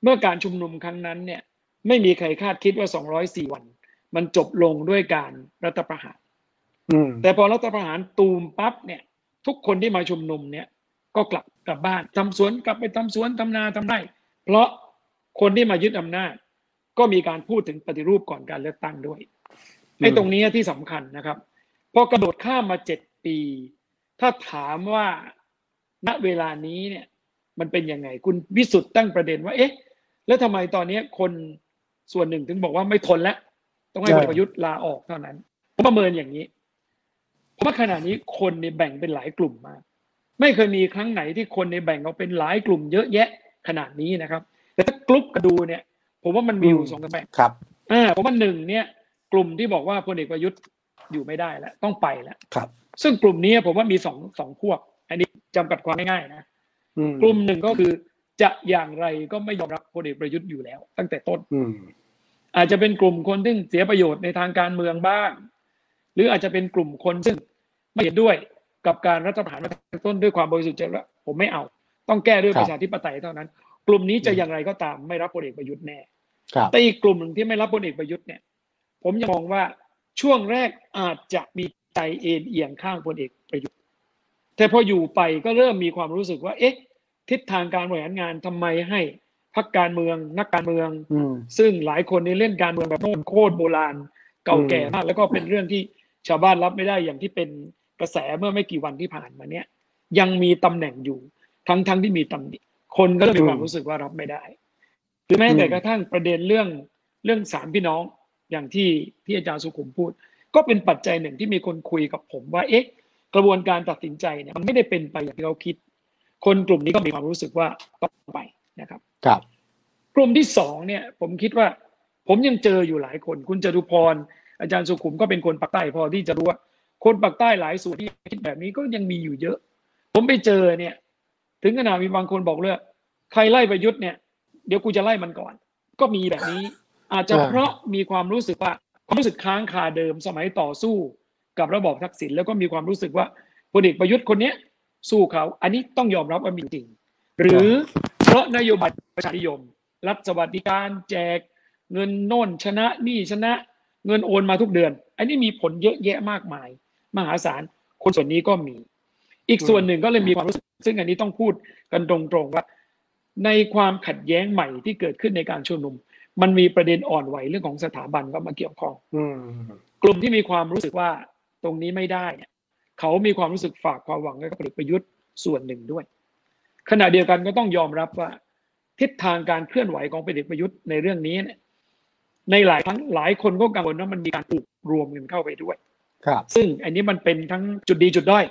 เมื่อการชุมนุมครั้งนั้นเนี่ยไม่มีใครคาดคิดว่า 204 วัน มันจบลงด้วยการรัฐประหารอืมแต่พอรัฐประหารตูมปั๊บเนี่ย ทุกคนที่มาชุมนุมเนี่ย ก็กลับกลับบ้านทำสวนกลับไปทำสวนทำนาทำไร่เพราะคนที่มายึดอำนาจ ก็มีการพูดถึงปฏิรูปก่อนการเลือกตั้งด้วยไอ้ตรงนี้ที่สำคัญนะครับพอกระโดดข้ามมาเจ็ดปี ถ้าถามว่าณเวลานี้เนี่ยมันเป็นยังไง คุณวิสุทธ์ตั้งประเด็นว่า เอ๊ะ แล้วทำไมตอนนี้คนส่วนหนึ่งถึงบอกว่าไม่ทนแล้ว ต้องให้พลเอกประยุทธ์ลาออกเท่านั้นผมประเมินอย่างนี้เพราะว่าขณะนี้คนเนี่ยแบ่งเป็นหลายกลุ่มมาก ไม่เคยมีครั้งไหนที่คนในยแบ่งออกเป็นหลายกลุ่มเยอะแยะขนาดนี้นะครับ แต่ถ้ากรุ๊ปกระดูเนี่ย ผมว่ามันมีอยู่อืมสองแบบครับอ่าผมว่าหนึ่งเนี่ย กลุ่มที่บอกว่าพลเอกประยุทธ์อยู่ไม่ได้แล้วต้องไปแล้วครับ ซึ่งกลุ่มนี้ผมว่ามีสองสองพวก อันนี้จำกัดความง่ายๆนะอืมกลุ่มหนึ่งก็คือจะอย่างไรก็ไม่ยอมรับพลเอกประยุทธ์อยู่แล้ว ตั้งแต่ต้นอืมอาจจะเป็นกลุ่มคนซึ่งเสียประโยชน์ในทางการเมืองบ้าง หรืออาจจะเป็นกลุ่มคนซึ่งไม่เห็นด้วย กับการรัฐประหารมาตั้งแต่ต้นด้วยความบริสุทธิ์ใจว่าผมไม่เอา ต้องแก้ด้วยครับประชาธิปไตยเท่านั้น กลุ่มนี้จะอย่างไรก็ตามไม่รับพลเอกประยุทธ์แน่ครับแต่อีกกลุ่มหนึ่งที่ไม่รับพลเอกประยุทธ์เนี่ย ผมยังมองว่าช่วงแรกอาจจะมีใจเอ็นเอียงข้างพลเอกประยุทธ์ แต่พออยู่ไปก็เริ่มมีความรู้สึกว่า เอ๊ะ ทิศทางการบริหารงานทำไมให้พรรคการเมืองนักการเมืองอืมซึ่งหลายคนในเล่นการเมืองแบบโน่นโคตรโบราณ เก่าแก่มาก แล้วก็เป็นเรื่องที่ชาวบ้านรับไม่ได้อย่างที่เป็น กระแสเมื่อไม่กี่วันที่ผ่านมาเนี้ยยังมีตำแหน่งอยู่ทั้งทั้งที่มีตำหนิคนก็เริ่มมีความรู้สึกว่ารับไม่ได้หรือแม้แต่กระทั่งประเด็นเรื่องเรื่องสามพี่น้องอย่างที่ที่อาจารย์สุขุมพูด ก็เป็นปัจจัยหนึ่งที่มีคนคุยกับผมว่าเอ๊ะกระบวนการตัดสินใจเนี่ยมันไม่ได้เป็นไปอย่างที่เขาคิด คนกลุ่มนี้ก็มีความรู้สึกว่าต้องไปนะครับ ครับ กลุ่มที่สองเนี่ย ผมคิดว่า ผมยังเจออยู่หลายคน คุณจตุพรอาจารย์สุขุมก็เป็นคนปากใต้พอที่จะรู้ว่า คนปากใต้หลายส่วนที่คิดแบบนี้ก็ยังมีอยู่เยอะ ผมไปเจอเนี่ย ถึงขนาดมีบางคนบอกเลยใครไล่ประยุทธ์เนี่ยเดี๋ยวกูจะไล่มันก่อน ก็มีแบบนี้ อาจจะเพราะมีความรู้สึกว่าความรู้สึกค้างคาเดิมสมัยต่อสู้กับระบอบทักษิณแล้วก็มีความรู้สึกว่าพลเอกประยุทธ์คนเนี้ยสู้เขา อันนี้ต้องยอมรับว่ามีจริง หรือเพราะนโยบายประชานิยม รัฐสวัสดิการแจก เงินโน่นชนะนี่ชนะ เงินโอนมาทุกเดือน อันนี้มีผลเยอะแยะมากมาย มหาศาล คนส่วนนี้ก็มี อีกส่วนหนึ่งก็เลยมีความรู้สึก ซึ่งอันนี้ต้องพูดกันตรงๆว่า ในความขัดแย้งใหม่ที่เกิดขึ้นในการชุมนุม มันมีประเด็นอ่อนไหวเรื่องของสถาบันเข้ามาเกี่ยวข้องอืมกลุ่มที่มีความรู้สึกว่าตรงนี้ไม่ได้เนี่ยเขามีความรู้สึกฝากความหวังไว้กับพลเอกประยุทธ์ส่วนหนึ่งด้วย ขณะเดียวกันก็ต้องยอมรับว่า ทิศทางการเคลื่อนไหวของพลเอกประยุทธ์ในเรื่องนี้เนี่ยในหลายครั้งหลายคนก็กังวลว่ามันมีการปลูกรวมกันเข้าไปด้วย ครับ ซึ่งอันนี้มันเป็นทั้งจุดดีจุดด้อย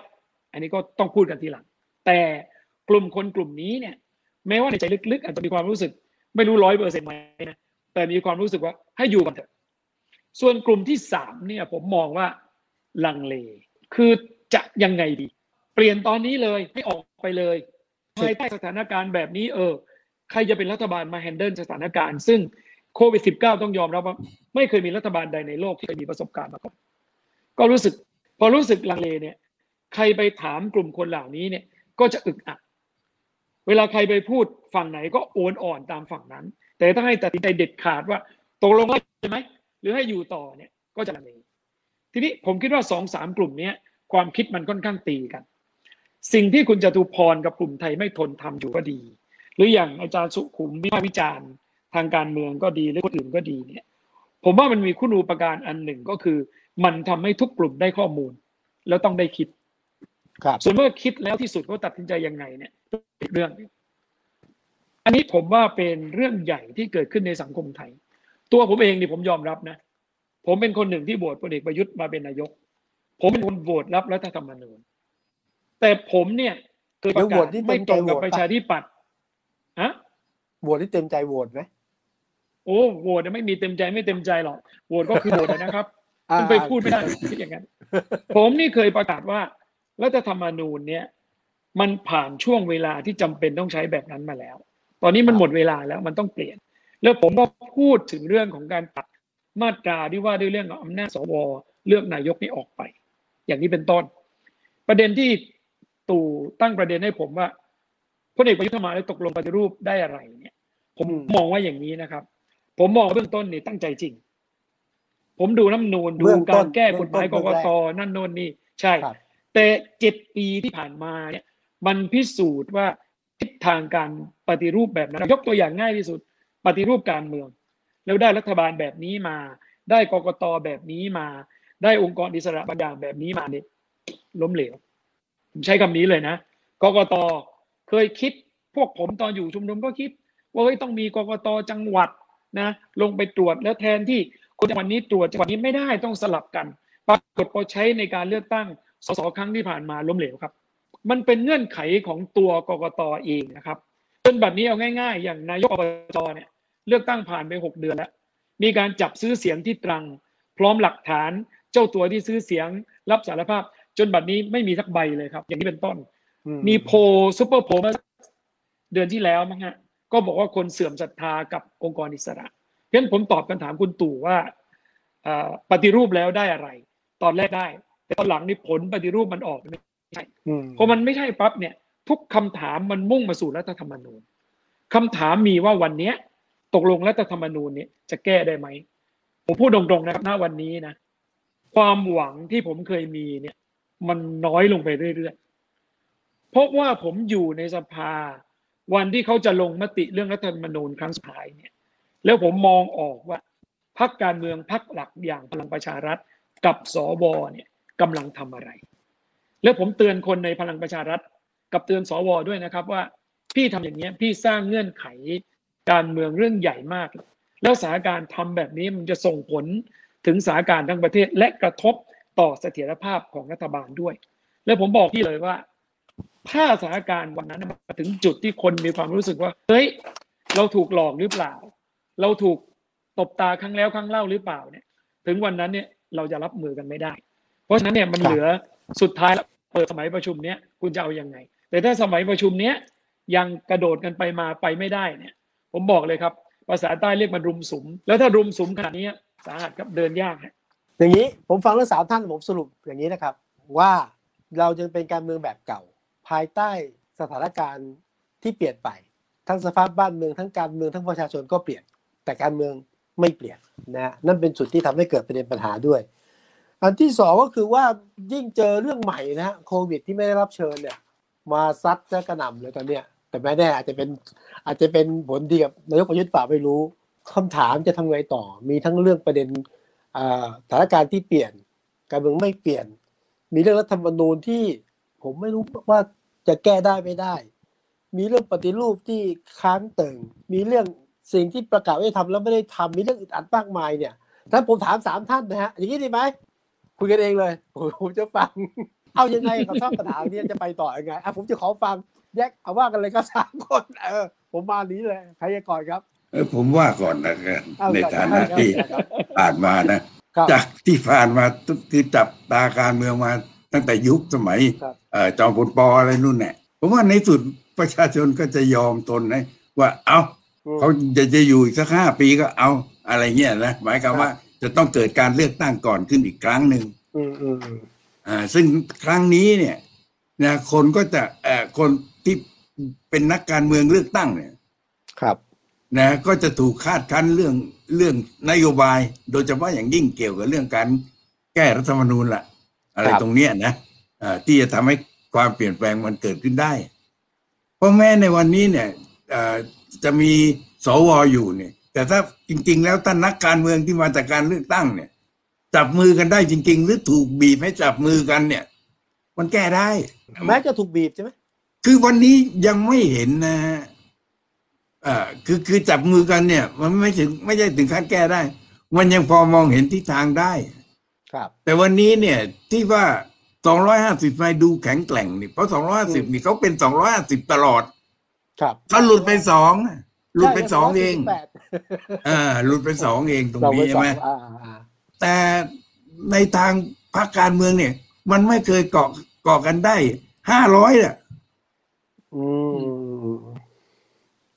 อันนี้ก็ต้องพูดกันทีหลัง แต่กลุ่มคนกลุ่มนี้เนี่ย แม้ว่าในใจลึกๆ อาจจะมีความรู้สึก ไม่รู้ร้อยเปอร์เซ็นต์ไหมนะแต่มีความรู้สึกว่าให้อยู่กันเถอะ ส่วนกลุ่มที่สามเนี่ย ผมมองว่าลังเล คือจะยังไงดี เปลี่ยนตอนนี้เลยให้ออกไปเลยภายใต้สถานการณ์แบบนี้เออใครจะเป็นรัฐบาลมาแฮนเดิลสถานการณ์ ซึ่งโควิด -19 ต้องยอมรับว่า ไม่เคยมีรัฐบาลใดในโลกที่เคยมีประสบการณ์มาก่อน ก็รู้สึกพอรู้สึกลังเลเนี่ย ใครไปถามกลุ่มคนเหล่านี้เนี่ย ก็จะอึกอัก เวลาใครไปพูดฝั่งไหนก็โอนอ่อนตามฝั่งนั้น แต่ถ้าให้ตัดสินใจเด็ดขาดว่าตกลงใช่ไหมหรือให้อยู่ต่อเนี่ยก็จะลังเลทีนี้ผมคิดว่าสองสามกลุ่มเนี้ยความคิดมันค่อนข้างตีกัน สิ่งที่คุณจตุพรกับกลุ่มไทยไม่ทนทำอยู่ก็ดี หรืออย่างอาจารย์สุขุมวิพากษ์วิจารณ์ ทางการเมืองก็ดีหรือคนอื่นก็ดีเนี่ย ผมว่ามันมีคุณูปการอันหนึ่งก็คือ มันทำให้ทุกกลุ่มได้ข้อมูล แล้วต้องได้คิดครับส่วนเมื่อคิดแล้วที่สุดเขาตัดสินใจยังไงเนี่ยเป็นเรื่องหนึ่งอันนี้ผมว่าเป็นเรื่องใหญ่ที่เกิดขึ้นในสังคมไทย ตัวผมเองนี่ผมยอมรับนะ ผมเป็นคนหนึ่งที่โหวตพลเอกประยุทธ์มาเป็นนายก ผมเป็นคนโหวตรับรัฐธรรมนูญ แต่ผมเนี่ยเคยประแล้วโหกาวศตที่เต็ไม่มตใจรงกับโหวตประชาธิปัตย์ฮะโหวตที่เต็มใจโหวตไหมโอ้โหวตเนี่ยไม่มีเต็มใจไม่เต็มใจหรอกโหวตก็คือโหวตนะครับอ่า มันไปพูดไม่ได้คิดอย่างนั้น ผมนี่เคยประกาศว่ารัฐธรรมนูญเนี่ย มันผ่านช่วงเวลาที่จำเป็นต้องใช้แบบนั้นมาแล้ว ตอนนี้มันหมดเวลาแล้วมันต้องเปลี่ยน แล้วผมก็พูดถึงเรื่องของการตัดมาตราที่ว่าด้วยเรื่องของอำนาจสวเลือกนายกนี้ออกไป อย่างนี้เป็นต้น ประเด็นที่ตู่ตั้งประเด็นให้ผมว่าพลเอกประยุทธ์มาแล้วตกลงปฏิรูปได้อะไรเนี่ยผมมมองว่าอย่างนี้นะครับ ผมมองเบื้องต้นนี่ตั้งใจจริง ผมดูน้ำนูนดูเบื้องต้กานรแก้กฎหมายกเบื้องกต้นตนั่นโน่นนี่ใช่ครับแต่เจ็ดปีที่ผ่านมาเนี่ยมันพิสูจน์ว่าทิศทางการปฏิรูปแบบนั้นยกตัวอย่างง่ายที่สุด ปฏิรูปการเมือง แล้วได้รัฐบาลแบบนี้มา ได้กกตแบบนี้มา ได้องค์กรอิสระบางอย่างแบบนี้มาเนี่ยล้มเหลวผมใช้คำนี้เลยนะกกตเคยคิดพวกผมตอนอยู่ชุมนุมก็คิด ว่าเฮ้ยต้องมีกกตจังหวัดนะ ลงไปตรวจแล้วแทนที่ คนจังหวัดนี้ตรวจจังหวัดนี้ไม่ได้ต้องสลับกันปรากฏพอใช้ในการเลือกตั้งสสครั้งที่ผ่านมาล้มเหลวครับ มันเป็นเงื่อนไขของตัวกกตเองนะครับจนแบบนี้เอาง่ายๆ อย่างนายกอบจเนี่ยเลือกตั้งผ่านไปหกเดือนแล้ว มีการจับซื้อเสียงที่ตรัง พร้อมหลักฐานเจ้าตัวที่ซื้อเสียง รับสารภาพ จนบัดนี้ไม่มีสักใบเลยครับ อย่างนี้เป็นต้นอืมีโพลซูเปอร์โพลเมื่อเดือนที่แล้วมั้งฮะก็บอกว่าคนเสื่อมศรัทธากับองค์กรอิสระเพราะ ฉะนั้นผมตอบคำถามคุณตู่ว่าเอ่อปฏิรูปแล้วได้อะไร ตอนแรกได้ แต่ตอนหลังนี่ผลปฏิรูปมันออกไม่ใช่อืมพอมันไม่ใช่ปั๊บเนี่ย ทุกคำถามมันมุ่งมาสู่รัฐธรรมนูญคำถามมีว่าวันเนี้ยตกลงรัฐธรรมนูญเนี่ยจะแก้ได้ไหมผมพูดตรงๆนะครับณวันนี้นะ ความหวังที่ผมเคยมีเนี่ย มันน้อยลงไปเรื่อยๆเพราะว่าผมอยู่ในสภาวันที่เขาจะลงมติเรื่องรัฐธรรมนูญครั้งสุดท้ายเนี่ย แล้วผมมองออกว่าพรรคการเมืองพรรคหลักอย่างพลังประชารัฐกับสวเนี่ยกำลังทำอะไร แล้วผมเตือนคนในพลังประชารัฐ กับเตือนสวด้วยนะครับว่า พี่ทำอย่างนี้พี่สร้างเงื่อนไขการเมืองเรื่องใหญ่มาก แล้วสถานการณ์ทำแบบนี้มันจะส่งผลถึงสถานการณ์ทั้งประเทศและกระทบต่อเสถียรภาพของรัฐบาลด้วย แล้วผมบอกพี่เลยว่า ถ้าสถานการณ์วันนั้นมาถึงจุดที่คนมีความรู้สึกว่าเฮ้ยเราถูกหลอกหรือเปล่า เราถูกตบตาครั้งแล้วครั้งเล่าหรือเปล่าเนี่ย ถึงวันนั้นเนี่ยเราจะรับมือกันไม่ได้ เพราะฉะนั้นเนี่ยมันครับเหลือสุดท้ายแล้วเปิดสมัยประชุมเนี้ยคุณจะเอายังไง แต่ถ้าสมัยประชุมเนี้ยยังกระโดดกันไปมาไปไม่ได้เนี่ย ผมบอกเลยครับ ภาษาใต้เรียกมันรุมสุม แล้วถ้ารุมสุมขนาดนี้สาหัสครับเดินยากฮะอย่างนี้ผมฟังทั้งสามท่านผมสรุปอย่างนี้นะครับ ว่าเรายังเป็นการเมืองแบบเก่า ภายใต้สถานการณ์ที่เปลี่ยนไป ทั้งสภาพบ้านเมืองทั้งการเมืองทั้งประชาชนก็เปลี่ยน แต่การเมืองไม่เปลี่ยนนะนั่นเป็นจุดที่ทำให้เกิดประเด็นปัญหาด้วย อันที่สองก็คือว่ายิ่งเจอเรื่องใหม่นะฮะโควิดที่ไม่ได้รับเชิญเนี่ย มาซัดจะกระหน่ำเลยตอนเนี้ยแต่ไม่แน่อาจจะเป็นอาจจะเป็นผลดีกับนายกประยุทธ์ป่าไม่รู้คำถามจะทำไงต่อ มีทั้งเรื่องประเด็นอ่าสถานการณ์ที่เปลี่ยน การเมืองไม่เปลี่ยน มีเรื่องรัฐธรรมนูญที่ผมไม่รู้ว่าจะแก้ได้ไม่ได้ มีเรื่องปฏิรูปที่ค้างเติ่งมีเรื่อง สิ่งที่ประกาศว่าจะทำแล้วไม่ได้ทำมีเรื่องอึดอัดมากมายเนี่ยท่านผมถามสามท่านนะฮะอย่างนี้ดีไหมคุยกันเองเลยผมผมจะฟัง เอายังไงกับช่องกระถางเนี่ยจะไปต่อยังไงอะผมจะขอฟังแยกเอาว่ากันเลยครับสามคนเออ ผมมานี้เลยใครจะก่อนครับ เออผมว่าก่อนนะกันเอาในก่อนฐานะครับที่ครับผ่านมานะครับจากที่ผ่านมาทุกที่จับตาการเมืองมาตั้งแต่ยุคสมัยครับเอ่อจอมพลปออะไรนู่นเนี่ยผมว่าในสุดประชาชนก็จะยอมทนนะว่าเอาอืม เขาจะจะอยู่อีกสักห้าปีก็เอาอะไรเงี้ยนะหมายความว่าจะต้องเกิดการเลือกตั้งก่อนขึ้นอีกครั้งหนึ่งอืมอืมอืมอ่า ซึ่งครั้งนี้เนี่ยนะคนก็จะเอ่อคนที่เป็นนักการเมืองเลือกตั้งเนี่ย ครับนะก็จะถูกคาดคั้นเรื่องเรื่องนโยบาย โดยเฉพาะอย่างยิ่งเกี่ยวกับเรื่องการแก้รัฐธรรมนูญละอะไรครับตรงเนี้ยนะอ่าที่จะทำให้ความเปลี่ยนแปลงมันเกิดขึ้นได้ เพราะแม้ในวันนี้เนี่ยเอ่อ จะมีสวอยู่เนี่ย แต่ถ้าจริง ๆ แล้วท่านนักการเมืองที่มาจากการเลือกตั้งเนี่ย จับมือกันได้จริง ๆ หรือถูกบีบให้จับมือกันเนี่ย มันแก้ได้แม้จะถูกบีบใช่ไหมคือวันนี้ยังไม่เห็นนะฮะอ่าคือคือจับมือกันเนี่ย มันไม่ถึงไม่ใช่ถึงขั้นแก้ได้ มันยังพอมองเห็นทิศทางได้ ครับ แต่วันนี้เนี่ยที่ว่า250ไม่ดูแข็งแกร่งนี่เพราะ250นี่เขาเป็น250ตลอด ครับเขาหลุดไปสองอะหลุดไปสองเองแปดอ่าหลุดไปสองเองตรงเรานี้ไปสใช่องไหมอ่าอ่าแต่ในทางพรรคการเมืองเนี่ย มันไม่เคยเกาะเกาะกันได้ห้าร้อยอะอืม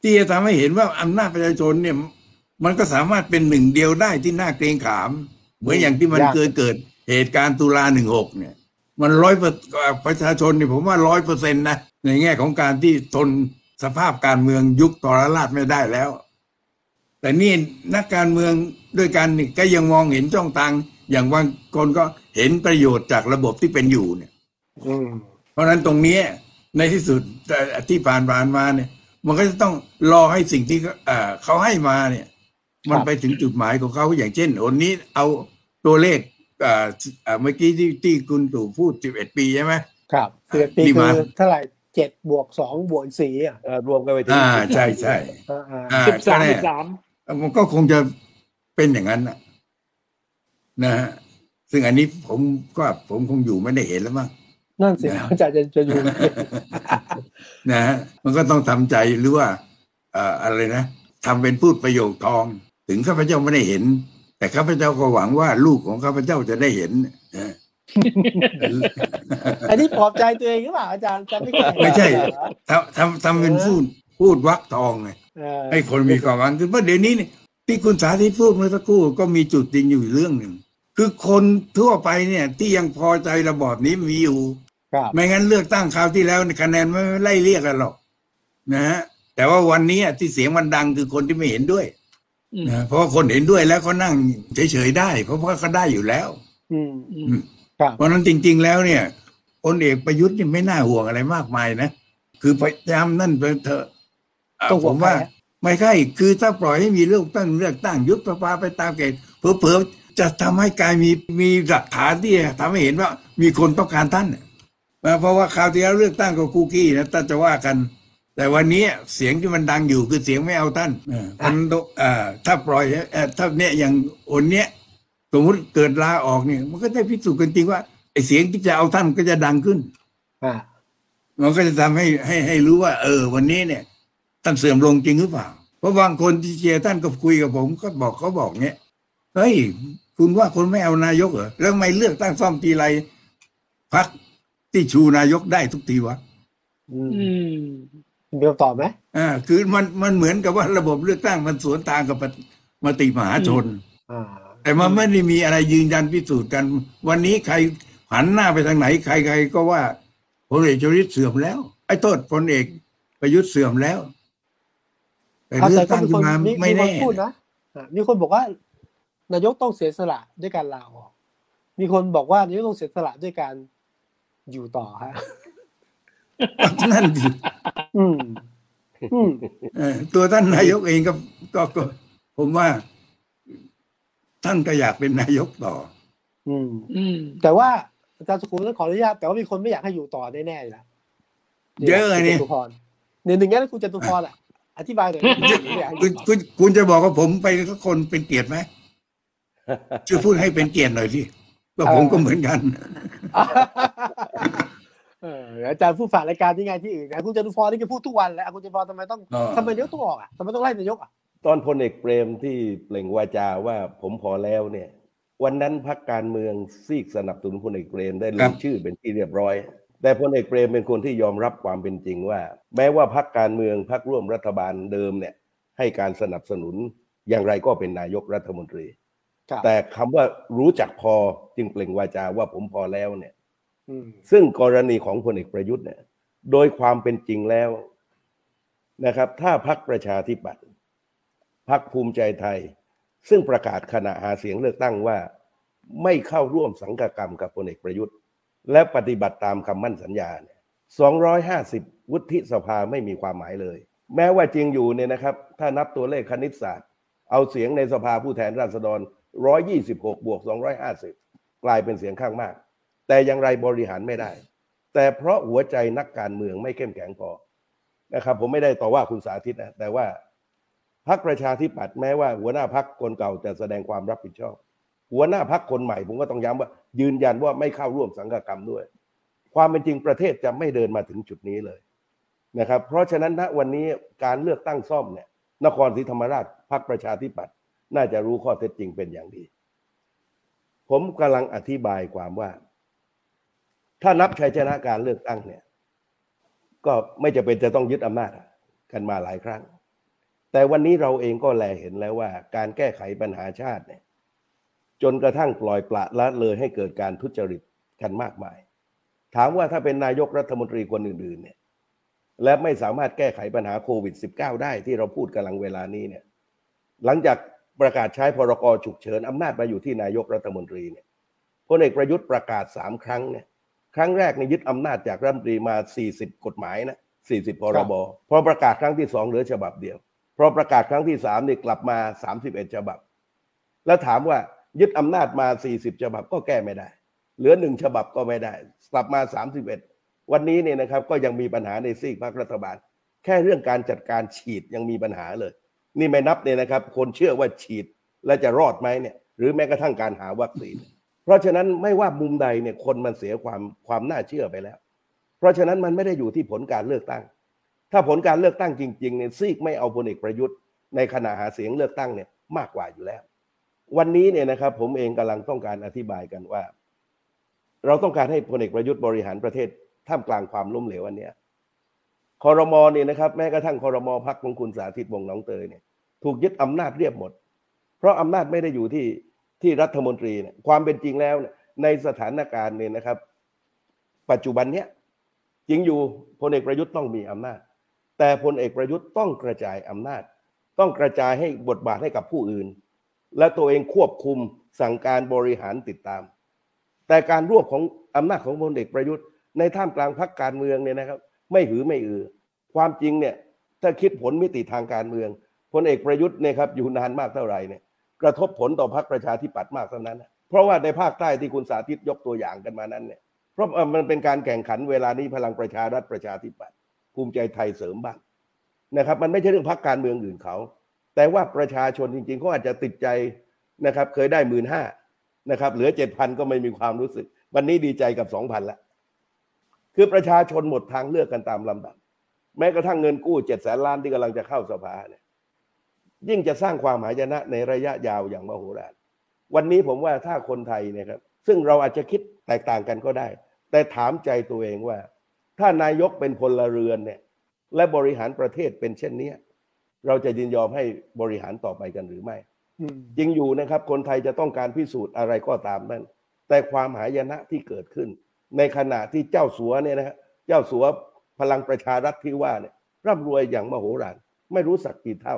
ที่จะทำให้เห็นว่าอำนาจประชาชนเนี่ย มันก็สามารถเป็นหนึ่งเดียวได้ที่น่าเกรงขาม เหมือนอย่างที่มันเคยเกิดเหตุการณ์ตุลาหนึ่งหกเนี่ย มันร้อยประชาชนเนี่ยผมว่าร้อยเปอร์เซ็นต์นะในแง่ของการที่ทน สภาพการเมืองยุคตรราชไม่ได้แล้ว แต่นี่นักการเมืองด้วยกันนี่ก็ยังมองเห็นช่องทาง อย่างบางคนก็เห็นประโยชน์จากระบบที่เป็นอยู่เนี่ยอืมเพราะฉะนั้นตรงเนี้ยในที่สุดเอ่อที่ผ่านผ่านมาเนี่ย มันก็จะต้องรอให้สิ่งที่เขาเอ่อเขาให้มาเนี่ย มันไปถึงจุดหมายของเขาอย่างเช่นวันนี้เอาตัวเลขเอ่อเอ่อเมื่อกี้ที่ที่คุณตู่พูด11ปีใช่ไหมครับสิบเอ็ดปีดีคืมากอเท่าไหร่ เจ็ดบวกสองบวกสี่อะเอ่อรวมกันไปถึงอ่าใช่ใช่อ่าอ่าอ่าสิบสามก็แน่สิบสามมันก็คงจะเป็นอย่างนั้นนะนะฮะซึ่งอันนี้ผมก็ผมคงอยู่ไม่ได้เห็นแล้วมั้งนั่นสินะอาจารย์จะจะอยู่นะฮะมันก็ต้องทำใจหรือว่าเอ่ออะไรนะทำเป็นพูดประโยคทอง ถึงข้าพเจ้าไม่ได้เห็น แต่ข้าพเจ้าก็หวังว่าลูกของข้าพเจ้าจะได้เห็นนะ อันนี้ปลอบใจตัวเองหรือเปล่าอาจารย์จะไม่เคยไม่ใช่เหรอทำทำทำเป็นพูดพูดวักทองไงเออให้คนมีความหวังคือเพราะเดี๋ยวนี้เนี่ยที่คุณสาธิตพูดเมื่อสักครู่ก็มีจุดจริงอยู่เรื่องหนึ่ง คือคนทั่วไปเนี่ย ที่ยังพอใจระบอบนี้มีอยู่ครับไม่งั้นเลือกตั้งคราวที่แล้วเนี่ยคะแนนไม่ไล่เรียกกันหรอกนะฮะแต่ว่าวันนี้ที่เสียงมันดังคือคนที่ไม่เห็นด้วยอืมนะเพราะว่าคนเห็นด้วยแล้วเขานั่งเฉยๆได้ เพราะว่าเขาได้อยู่แล้ว อืมอือืมมครับ เพราะฉะนั้นจริง ๆ แล้วเนี่ยพลเอกประยุทธ์นี่ไม่น่าห่วงอะไรมากมายนะ คือพยายามนั่นไปเถอะอ่าต้องห่ผวงมว่าใครฮะไม่ใช่คือถ้าปล่อยให้มีเลือกตั้งเลือกตั้งยุบประปาไปตามเกณฑ์เผลอๆจะทำให้กลายมีมีหลักฐานที่ทำให้เห็นว่ามีคนต้องการท่านน่ะเพราะว่าคราวที่แล้วเลือกตั้งกับคุกกี้นะถ้าจะว่ากัน แต่วันนี้เสียงที่มันดังอยู่คือเสียงไม่เอาท่านเออมันต้องอ่าถ้าปล่อยเอ่อถ้าเนี่ยอย่างอนเนี้ย สมมติเกิดลาออกเนี่ย มันก็ได้พิสูจน์กันจริงว่าไอ้เสียงที่จะเอาท่านก็จะดังขึ้นอ่ามันก็จะทำให้ให้ให้รู้ว่า เออ วันนี้เนี่ยท่านเสื่อมลงจริงหรือเปล่า เพราะบางคนที่เชียร์ท่านก็คุยกับผม ก็บอกเขาบอกเนี้ยเฮ้ยคุณว่าคนไม่เอานายกเหรอแล้วทำไม่เลือกตั้งซ่อมทีไรพักที่ชูนายกได้ทุกทีวะอืมอืมมีคำตอบไหมอ่าคือมันมันเหมือนกับว่าระบบเลือกตั้งมันสวนทางกับมติมหาชนอ่า แต่มันไม่ได้มีอะไรยืนยันพิสูจน์กัน วันนี้ใครหันหน้าไปทางไหน ใครใครก็ว่าพลเอกชวิตเสื่อมแล้ว ไอ้โทษพลเอกประยุทธ์เสื่อมแล้ว แต่อะเลือกแต่ก็ตั้งมีขึ้คนนมามีไม่มีคนแน่พูดนะอะมีคนบอกว่านายกต้องเสียสละด้วยการลาออกมีคนบอกว่านายกต้องเสียสละด้วยการอยู่ต่อฮะนั่นดิอืม อืมเออตัวท่านนายกเองก็ก็ก็ผมว่า ท่านก็อยากเป็นนายกต่อ อืม อืมแต่ว่าอาจารย์สุขุมต้องขออนุญาตแต่ว่ามีคนไม่อยากให้อยู่ต่อแน่ๆอยู่แล้วเยอะเลยนี่ คุณจตุพรเนี่ยหนึ่งงั้นคุณจตุพรอะ อธิบายหน่อยไม่อยากให้อคุณยู่ต่อคุณคุณจะบอกว่าผมไปสักคนเป็นเกียรติไหมช่วยพูดให้เป็นเกียรติหน่อยสิก็ผมก็เหมือนกัน เอออาจารย์ผู้ฝากรายการที่ไงที่อื่นนะคุณจตุพรนี่แกพูดทุกวันแล้วอะคุณจตุพรทำไมต้องอ๋อทำไมนายกต้องออกอะทำไมต้องไล่นายกอะ ตอนพลเอกเปรมที่เปล่งวาจาว่าผมพอแล้วเนี่ย วันนั้นพักการเมืองซีกสนับสนุนพลเอกเปรมได้ครัลบงชื่อเป็นที่เรียบร้อย แต่พลเอกเปรมเป็นคนที่ยอมรับความเป็นจริงว่า แม้ว่าพักการเมืองพักร่วมรัฐบาลเดิมเนี่ย ให้การสนับสนุนอย่างไรก็เป็นนายกรัฐมนตรีครับแต่คำว่ารู้จักพอจึงเปล่งวาจาว่าผมพอแล้วเนี่ยอืมซึ่งกรณีของพลเอกประยุทธ์เนี่ย โดยความเป็นจริงแล้วนะครับ ถ้าพักประชาธิปัตย์ พักภูมิใจไทย ซึ่งประกาศขณะหาเสียงเลือกตั้งว่า ไม่เข้าร่วมสังกกรรมกับพลเอกประยุทธ์ และปฏิบัติตามคำมั่นสัญญา 250 วุฒิสภาไม่มีความหมายเลย แม้ว่าจริงอยู่เนี่ยนะครับ ถ้านับตัวเลขคณิตศาสตร์ เอาเสียงในสภาผู้แทนราษฎร 126 บวก 250 กลายเป็นเสียงข้างมาก แต่อย่างไรบริหารไม่ได้ แต่เพราะหัวใจนักการเมืองไม่เข้มแข็งพอนะครับผมไม่ได้ต่อว่าคุณสาธิตนะแต่ว่า พรรคประชาธิปัตย์แม้ว่า หัวหน้าพรรคนเก่าจะแสดงความรับผิดชอบ หัวหน้าพรรคนใหม่ผมก็ต้องย้ำว่า ยืนยันว่าไม่เข้าร่วมสังฆกรรมด้วย ความเป็นจริงประเทศจะไม่เดินมาถึงจุดนี้เลยนะครับเพราะฉะนั้นณวันนี้การเลือกตั้งซ่อมเนี่ยนครศรีธรรมราชพรรคประชาธิปัตย์น่าจะรู้ข้อเท็จจริงเป็นอย่างดี ผมกำลังอธิบายความว่า ถ้านับชัยชนะการเลือกตั้งเนี่ย ก็ไม่จะเป็นจะต้องยึดอำนาจกันมาหลายครั้ง แต่วันนี้เราเองก็แลเห็นแล้วว่า การแก้ไขปัญหาชาติเนี่ยจนกระทั่งปล่อยปละละเลยให้เกิดการทุจริตกันมากมาย ถามว่าถ้าเป็นนายกรัฐมนตรีคนอื่นๆเนี่ยและไม่สามารถแก้ไขปัญหาโควิด -19 ได้ที่เราพูดกำลังเวลานี้เนี่ยหลังจากประกาศใช้พรกฉุกเฉินอำนาจมาอยู่ที่นายกรัฐมนตรีเนี่ยพลเอกประยุทธ์ประกาศสามครั้งเนี่ยครั้งแรกเนี่ยยึดอำนาจจากรัฐมนตรีมา 40 กฎหมายนะ40 พรบ พอประกาศครั้งที่สองเหลือฉบับเดียว พอประกาศครั้งที่สามเนี่ยกลับมา 31 ฉบับ แล้วถามว่ายึดอำนาจมา 40 ฉบับก็แก้ไม่ได้ เหลือหนึ่งฉบับก็ไม่ได้ กลับมา 31 วันนี้เนี่ยนะครับก็ยังมีปัญหาในซีกพรรครัฐบาล แค่เรื่องการจัดการฉีดยังมีปัญหาเลย นี่ไม่นับเนี่ยนะครับ คนเชื่อว่าฉีดแล้วจะรอดไหมเนี่ยหรือแม้กระทั่งการหาวัคซีน เพราะฉะนั้นไม่ว่ามุมใดเนี่ยคนมันเสียความความน่าเชื่อไปแล้ว เพราะฉะนั้นมันไม่ได้อยู่ที่ผลการเลือกตั้ง ถ้าผลการเลือกตั้งจริงๆเนี่ยซีกไม่เอาพลเอกประยุทธ์ในขณะหาเสียงเลือกตั้งเนี่ยมากกว่าอยู่แล้ว วันนี้เนี่ยนะครับผมเองกำลังต้องการอธิบายกันว่า เราต้องการให้พลเอกประยุทธ์บริหารประเทศท่ามกลางความล้มเหลวอันเนี้ยคอรมอเนี่ยนะครับแม้กระทั่งคอรมอพักของคุณสาธิตวงศ์หนองเตยเนี่ยถูกยึดอำนาจเรียบหมด เพราะอำนาจไม่ได้อยู่ที่ที่รัฐมนตรีเนี่ยความเป็นจริงแล้วในสถานการณ์เนี่ยนะครับ ปัจจุบันเนี้ยจริงอยู่พลเอกประยุทธ์ต้องมีอำนาจ แต่พลเอกประยุทธ์ต้องกระจายอำนาจ ต้องกระจายให้บทบาทให้กับผู้อื่น และตัวเองควบคุมสั่งการบริหารติดตาม แต่การรวบของอำนาจของพลเอกประยุทธ์ในท่ามกลางพรรคการเมืองเนี่ยนะครับ ไม่หือไม่อือ ความจริงเนี่ยถ้าคิดผลมิติทางการเมืองพลเอกประยุทธ์เนี่ยครับอยู่นานมากเท่าไหร่เนี่ยกระทบผลต่อพรรคประชาธิปัตย์มากเท่านั้น เพราะว่าในภาคใต้ที่คุณสาธิตยกตัวอย่างกันมานั้นเนี่ยเพราะมันเป็นการแข่งขันเวลานี้พลังประชารัฐประชาธิปัตย์ ภูมิใจไทยเสริมบ้างนะครับ มันไม่ใช่เรื่องพรรคการเมืองอื่นเขา แต่ว่าประชาชนจริงๆเขาอาจจะติดใจนะครับ เคยได้หมื่นห้านะครับ เหลือเจ็ดพันก็ไม่มีความรู้สึก วันนี้ดีใจกับสองพันละคือประชาชนหมดทางเลือกกันตามลำดับ แม้กระทั่งเงินกู้เจ็ดแสนล้านที่กำลังจะเข้าสภาเนี่ยยิ่งจะสร้างความหายนะในระยะยาวอย่างมโหฬารวันนี้ผมว่าถ้าคนไทยนี่ยครับ ซึ่งเราอาจจะคิดแตกต่างกันก็ได้ แต่ถามใจตัวเองว่า ถ้านายกเป็นพลเรือนเนี่ย และบริหารประเทศเป็นเช่นเนี้ยเราจะยินยอมให้บริหารต่อไปกันหรือไม่อืมจริงอยู่นะครับ คนไทยจะต้องการพิสูจน์อะไรก็ตามนั่น แต่ความหายนะที่เกิดขึ้น ในขณะที่เจ้าสัวเนี่ยนะฮะเจ้าสัวพลังประชารัฐที่ว่าเนี่ยร่ำรวยอย่างมโหฬารไม่รู้สักกี่เท่า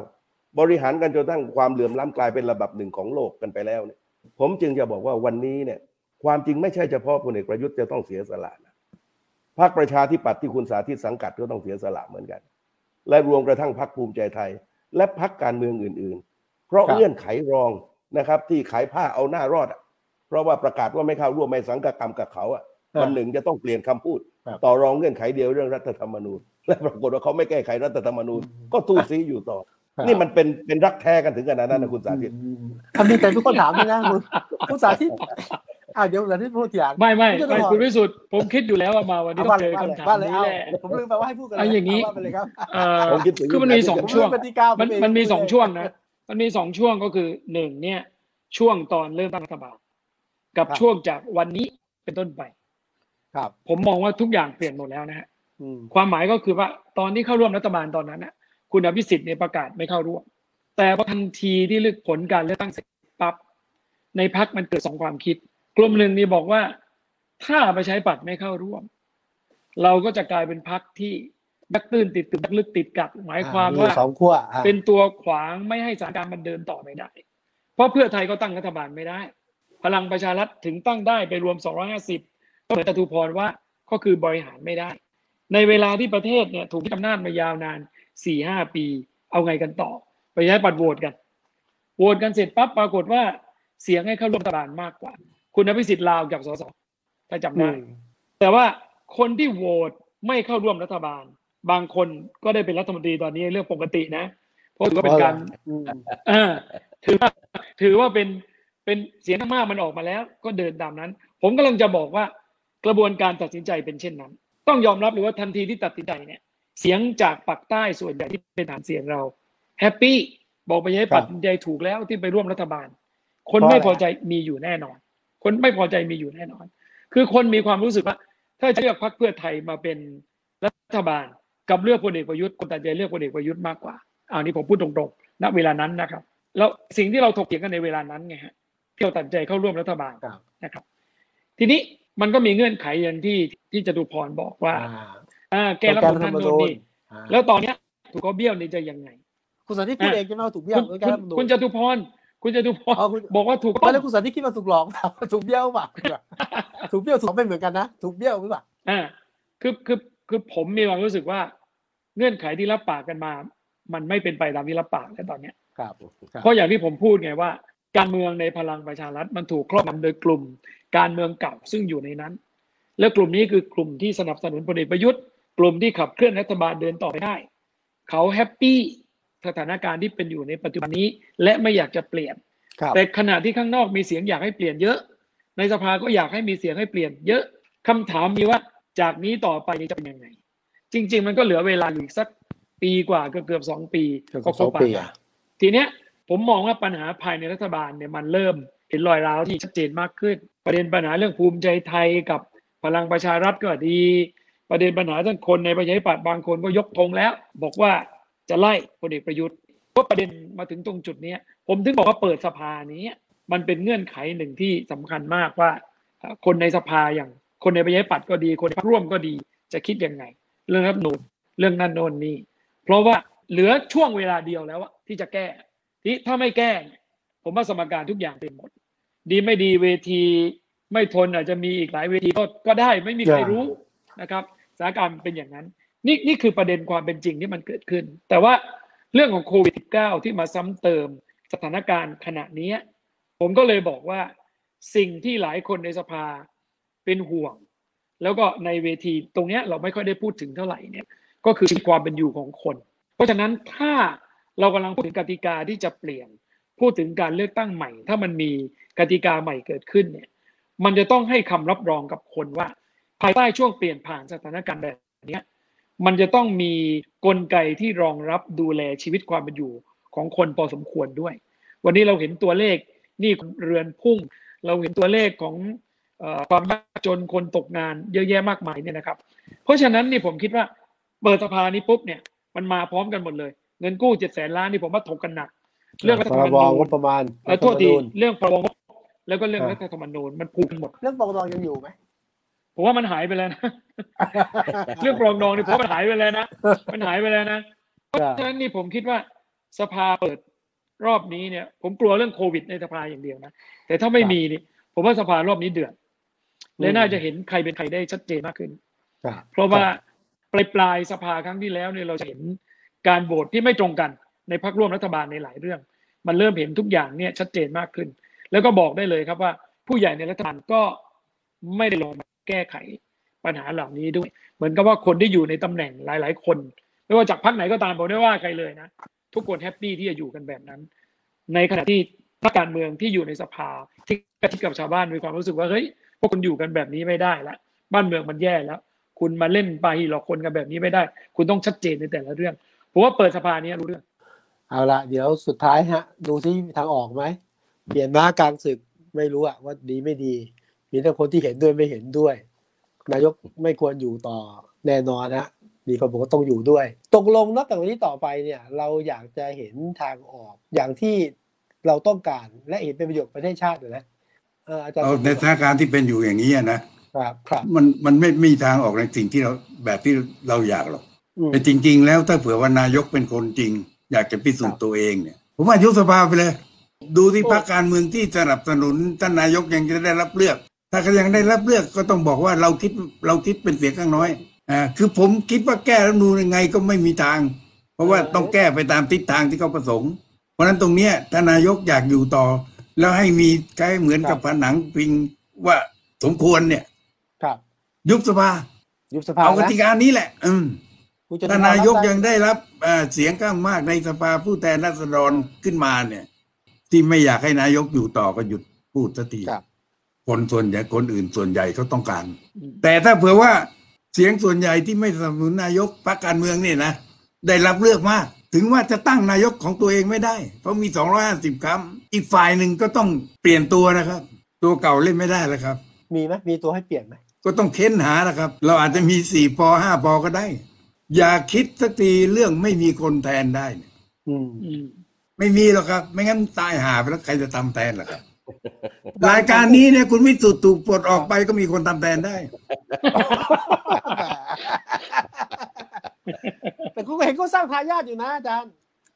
บริหารกันจนทั้งความเหลื่อมล้ำกลายเป็นระดับหนึ่งของโลกกันไปแล้วเนี่ย ผมจึงจะบอกว่าวันนี้เนี่ย ความจริงไม่ใช่เฉพาะพลเอกประยุทธ์จะต้องเสียสละนะ พรรคประชาธิปัตย์ที่คุณสาธิตสังกัดก็ต้องเสียสละเหมือนกัน และรวมกระทั่งพรรคภูมิใจไทย และพรรคการเมืองอื่น ๆ เพราะครับเงื่อนไขรองนะครับ ที่ขายผ้าเอาหน้ารอดอะเพราะว่าประกาศว่าไม่เข้าร่วมไม่สังกัดกรรมกับเขาอะวันหนึ่งจะต้องเปลี่ยนคำพูดครับต่อรองเงื่อนไขเดียวเรื่องรัฐธรรมนูญ และปรากฏว่าเขาไม่แก้ไขรัฐธรรมนูญ ก็ทูซีอยู่ต่อครับนี่มันเป็นเป็นรักแท้กันถึงขนาดนั้นนะคุณสาธิตอืมคำนี้แต่ทุกคนถามเลยนะคุณคุณสาธิต อ่าเดี๋ยวสาธิตพูดทีหลังไม่ไม่คุณจะไม่บอกคุณวิสุทธ์ผมคิดอยู่แล้วว่ามาวันนี้เอาต้อว่างเจเลยอว่าเลยคำถามว่าเลยนี้เอาแหละผมลืมไปว่าให้พูดกันเอาอย่างนี้นี้ว่าไปเลยครับเอ่อผมคิดถึงคือมันมีสองช่วงเป็นปฏิกามันผเงมันมีสองพูดเลยช่วงนะมันมีสองช่วงก็คือหนึ่งเนี่ย ช่วงตอนเริ่มตั้งรัฐบาลกับครับช่วงจากวันนี้เป็นต้นไป ครับ ผมมองว่าทุกอย่างเปลี่ยนหมดแล้วนะฮะอืมความหมายก็คือว่าตอนที่เข้าร่วมรัฐบาลตอนนั้นนะคุณอภิสิทธิ์เนี่ยประกาศไม่เข้าร่วม แต่พอทันทีที่เลือกผลการเลือกตั้งเสร็จปั๊บในพักมันเกิดสองความคิด กลุ่มหนึ่งนี่บอกว่า ถ้าประชาธิปัตย์ไม่เข้าร่วม เราก็จะกลายเป็นพักที่ดักตื้นติดตึกดักลึกติดกัดหมายความอ่ว่าสองขั้วอ่าเป็นตัวขวางไม่ให้สถานการณ์มันเดินต่อไปได้ เพราะเพื่อไทยก็ตั้งรัฐบาลไม่ได้ พลังประชารัฐถึงตั้งได้ไปรวม 250 ก็เหมือนจตุพรว่าก็คือบริหารไม่ได้ ในเวลาที่ประเทศเนี่ยถูกยึดอำนาจมายาวนาน4-5ปี เอาไงกันต่อ ไปใช้ปัดโหวตกันโหวตกันเสร็จปั๊บปรากฏว่าเสียงให้เข้าร่วมรัฐบาลมากกว่า คุณอภิสิทธิ์ลาวกับสสถ้าจำอืได้มแต่ว่าคนที่โหวตไม่เข้าร่วมรัฐบาล บางคนก็ได้เป็นรัฐมนตรีตอนนี้เรื่องปกตินะ เพราะถือว่าเป็นการอืมเออถือว่าถือว่าเป็นเป็นเสียงข้างมากมันออกมาแล้ว ก็เดินตามนั้น ผมกำลังจะบอกว่ากระบวนการตัดสินใจเป็นเช่นนั้น ต้องยอมรับเลยว่าทันทีที่ตัดสินใจเนี่ยเสียงจากปักใต้ส่วนใหญ่ที่เป็นฐานเสียงเราแฮปปี้บอกไปยัยปัดสินใจถูกแล้วที่ไปร่วมรัฐบาล คนไม่พอใจมีอยู่แน่นอน คนไม่พอใจมีอยู่แน่นอน คือคนมีความรู้สึกว่า ถ้าจะเลือกพรรคเพื่อไทยมาเป็นรัฐบาล กับเลือกพลเอกประยุทธ์คนตัดใจเลือกพลเอกประยุทธ์มากกว่าเอานี้ผมพูดตรงๆณเวลานั้นนะครับ แล้วสิ่งที่เราถกเถียงกันในเวลานั้นไงฮะที่เราตัดใจเข้าร่วมรัฐบาลครับนะครับ ทีนี้มันก็มีเงื่อนไขอย่างที่ที่จตุพรบอกว่าอ่าอ่าแก้รัฐธรรมนูญนู่นนี่อ่าแล้วตอนเนี้ยถูกเขาเบี้ยวนี่จะยังไง คุณสันติพูดเองใช่ไหมว่าถูกเบี้ยวคุณด้วยคุการณรัฐธรรมนูญคุณจตุพร คุณจตุพรอ๋อคุณบอกว่าถูกตต้ออนงแรกคุณสันติคิดว่าถูกหลอกเปล่าถูกเบี้ยวเปล่าถูกเบี้ยวถูกไม่เหมือนกันนะถูกเบี้ยวหรือเปล่าอ่าคือคือคือผมมีความรู้สึกว่า เงื่อนไขที่รับปากกันมา มันไม่เป็นไปตามที่รับปากแล้วตอนเนี้ยครับครับเพราะอย่างที่ผมพูดไงว่า การเมืองในพลังประชารัฐมันถูกครอบงำโดยกลุ่ม การเมืองเก่าซึ่งอยู่ในนั้น แล้วกลุ่มนี้คือกลุ่มที่สนับสนุนพลเอกประยุทธ์กลุ่มที่ขับเคลื่อนรัฐบาลเดินต่อไปได้ เขาแฮปปี้ สถานการณ์ที่เป็นอยู่ในปัจจุบันนี้ และไม่อยากจะเปลี่ยนครับแต่ขณะที่ข้างนอกมีเสียงอยากให้เปลี่ยนเยอะ ในสภาก็อยากให้มีเสียงให้เปลี่ยนเยอะคำถามมีว่าจากนี้ต่อไปจะเป็นยังไง จริง ๆ มันก็เหลือเวลาอยู่อีกสักปีกว่าเกือบเกือบๆสองปีเกือบก็คสรอบงปาปีกอะทีเนี้ยผมมองว่าปัญหาภายในรัฐบาลเนี่ยมันเริ่มเห็นรอยร้าวที่ชัดเจนมากขึ้น ประเด็นปัญหาเรื่องภูมิใจไทยกับพลังประชารัฐก็ดี ประเด็นปัญหาท่านคนในประชาธิปัตย์บางคนก็ยกธงแล้ว บอกว่า จะไล่พลเอกประยุทธ์ก็ประเด็นมาถึงตรงจุดเนี้ยผมถึงบอกว่าเปิดสภานี้ มันเป็นเงื่อนไขหนึ่งที่สำคัญมากว่าเอ่อคนในสภาอย่างคนในประชาธิปัตย์ก็ดี คนในพรรคร่วมก็ดีจะคิดยังไง เรื่องรัฐธรรมนูนเรื่องนั่นโน่นนี่เพราะว่าเหลือช่วงเวลาเดียวแล้วอะที่จะแก้ที่ถ้าไม่แก้เนี่ยผมว่าสมการทุกอย่างเป็นหมด ดีไม่ดีเวทีไม่ทนอาจจะมีอีกหลายเวทีก็ก็ได้ไม่มีใครรู้นะครับสถานการณ์เป็นอย่างนั้น นี่นี่คือประเด็นความเป็นจริงที่มันเกิดขึ้น แต่ว่าเรื่องของโควิด -19 ที่มาซ้ำเติมสถานการณ์ขณะนี้ผมก็เลยบอกว่าสิ่งที่หลายคนในสภาเป็นห่วง แล้วก็ในเวทีตรงนี้เราไม่ค่อยได้พูดถึงเท่าไหร่เนี่ย ก็คือความเป็นอยู่ของคน เพราะฉะนั้นถ้าเรากำลังพูดถึงกติกาที่จะเปลี่ยน พูดถึงการเลือกตั้งใหม่ ถ้ามันมีกติกาใหม่เกิดขึ้นเนี่ย มันจะต้องให้คำรับรองกับคนว่า ภายใต้ช่วงเปลี่ยนผ่านสถานการณ์แบบนี้ มันจะต้องมีกลไกที่รองรับดูแลชีวิตความเป็นอยู่ของคนพอสมควรด้วย วันนี้เราเห็นตัวเลขหนี่เรือนพุ่ง เราเห็นตัวเลขของเออความยากจนคนตกงานเยอะแยะมากมายเนี่ยนะครับ เพราะฉะนั้นนี่ผมคิดว่าเปิดสภานี้ปุ๊บเนี่ยมันมาพร้อมกันหมดเลย เงินกู้เจ็ดแสนล้านนี่ผมว่าถกกันหนัก เรื่องรัฐพธรรรมบนูงญบประมาณเอ่อโทษทีรัฐธรรมนูญเรื่องพรบงบแล้วก็เรื่องอ่ารัฐธรรมนูญมันผูกกันหมด เรื่องปรองดองยังอยู่ไหม ผมว่ามันหายไปแล้วนะ เรื่องปรองดองนี่ผมว่ามันหายไปแล้วนะมันหายไปแล้วนะเพราะฉะนั้นนี่ผมคิดว่าสภาเปิดรอบนี้เนี่ย ผมกลัวเรื่องโควิดในสภาอย่างเดียวนะแต่ถ้าไม่มีนี่ผมว่าสภารอบนี้เดือดและน่าจะเห็นใครเป็นใครได้ชัดเจนมากขึ้นครับเพราะว่าปลายปลายๆสภาครั้งที่แล้วเนี่ยเราจะเห็นการโหวตที่ไม่ตรงกันในพรรคร่วมรัฐบาลในหลายเรื่อง มันเริ่มเห็นทุกอย่างเนี่ยชัดเจนมากขึ้น แล้วก็บอกได้เลยครับว่า ผู้ใหญ่ในรัฐบาลก็ไม่ได้ลงมา แก้ไขปัญหาเหล่านี้ด้วย เหมือนกับว่าคนที่อยู่ในตำแหน่งหลาย ๆ คน ไม่ว่าจากพรรคไหนก็ตามผมไม่ว่าใครเลยนะ ทุกคนแฮปปี้ที่จะอยู่กันแบบนั้น ในขณะที่นักการเมืองที่อยู่ในสภาที่กระทิบกับชาวบ้านมีความรู้สึกว่าเฮ้ยพวกคุณอยู่กันแบบนี้ไม่ได้ละบ้านเมืองมันแย่แล้ว คุณมาเล่นไปหลอกคนกันแบบนี้ไม่ได้ คุณต้องชัดเจนในแต่ละเรื่องผมว่าเปิดสภาเนี้ยรู้เรื่อง เอาละเดี๋ยวสุดท้ายฮะ ดูที่ทางออกไหมเปลี่ยนม้ากลางศึกไม่รู้อะว่าดีไม่ดี มีทั้งคนที่เห็นด้วยไม่เห็นด้วย นายกไม่ควรอยู่ต่อแน่นอนนะมีคนบอกว่าต้องอยู่ด้วย ตกลงนับแต่วันนี้ต่อไปเนี่ย เราอยากจะเห็นทางออกอย่างที่เราต้องการและเห็นเป็นประโยชน์ประเทศชาติอยู่นะเอออาจารย์เอาในสถานการณ์ที่เป็นอยู่อย่างนี้อะนะครับครับมันมันไม่ไม่มีทางออกในสิ่งที่เราแบบที่เราอยากหรอกอืมแต่จริง ๆ แล้วถ้าเผื่อว่านายกเป็นคนจริง อยากจะพิสูจน์ตัวเองเนี่ย ผมว่ายุบสภาไปเลย ดูที่พรรคการเมืองที่สนับสนุนท่านนายกยังจะได้รับเลือก ถ้าเขายังได้รับเลือกก็ต้องบอกว่าเราคิดเราคิดเป็นเสียงข้างน้อยอ่าคือผมคิดว่าแก้รัฐธรรมนูญยังไงก็ไม่มีทาง เพราะว่าต้องแก้ไปตามทิศทางที่เขาประสงค์ เพราะฉะนั้นตรงเนี้ยถ้านายกอยากอยู่ต่อ แล้วให้มีใกล้เหมือนกับผนังพิงว่าสมควรเนี่ย ครับ ยุบสภายุบสภาเอากนะติกานี้แหละ อืมคุณจตุพรถ้านายกรับได้ยังได้รับเอ่อเสียงข้างมากในสภาผู้แทนราษฎรขึ้นมาเนี่ย ที่ไม่อยากให้นายกอยู่ต่อก็หยุดพูดสักทีครับ คนส่วนใหญ่คนอื่นส่วนใหญ่เขาต้องการอืมแต่ถ้าเผื่อว่าเสียงส่วนใหญ่ที่ไม่สนับสนุนนายกพรรคการเมืองเนี่ยนะได้รับเลือกมาก ถึงว่าจะตั้งนายกของตัวเองไม่ได้ เพราะมีสองร้อยห้าสิบคำอีกฝ่ายหนึ่งก็ต้องเปลี่ยนตัวนะครับ ตัวเก่าเล่นไม่ได้แล้วครับ มีไหมมีตัวให้เปลี่ยนไหมก็ต้องเค้นหาแล้วครับ เราอาจจะมีสี่ปอห้าปอก็ได้ อย่าคิดสักทีเรื่องไม่มีคนแทนได้เนี่ยอืมอืมไม่มีหรอกครับ ไม่งั้นตายหาไปแล้วใครจะทำแทนล่ะครับ รายการนี้เนี่ยคุณไม่สุดถูกปลดออกไปก็มีคนทำแทนได้ แต่คุณก็เห็นเขาสร้างทายาทอยู่นะอาจารย์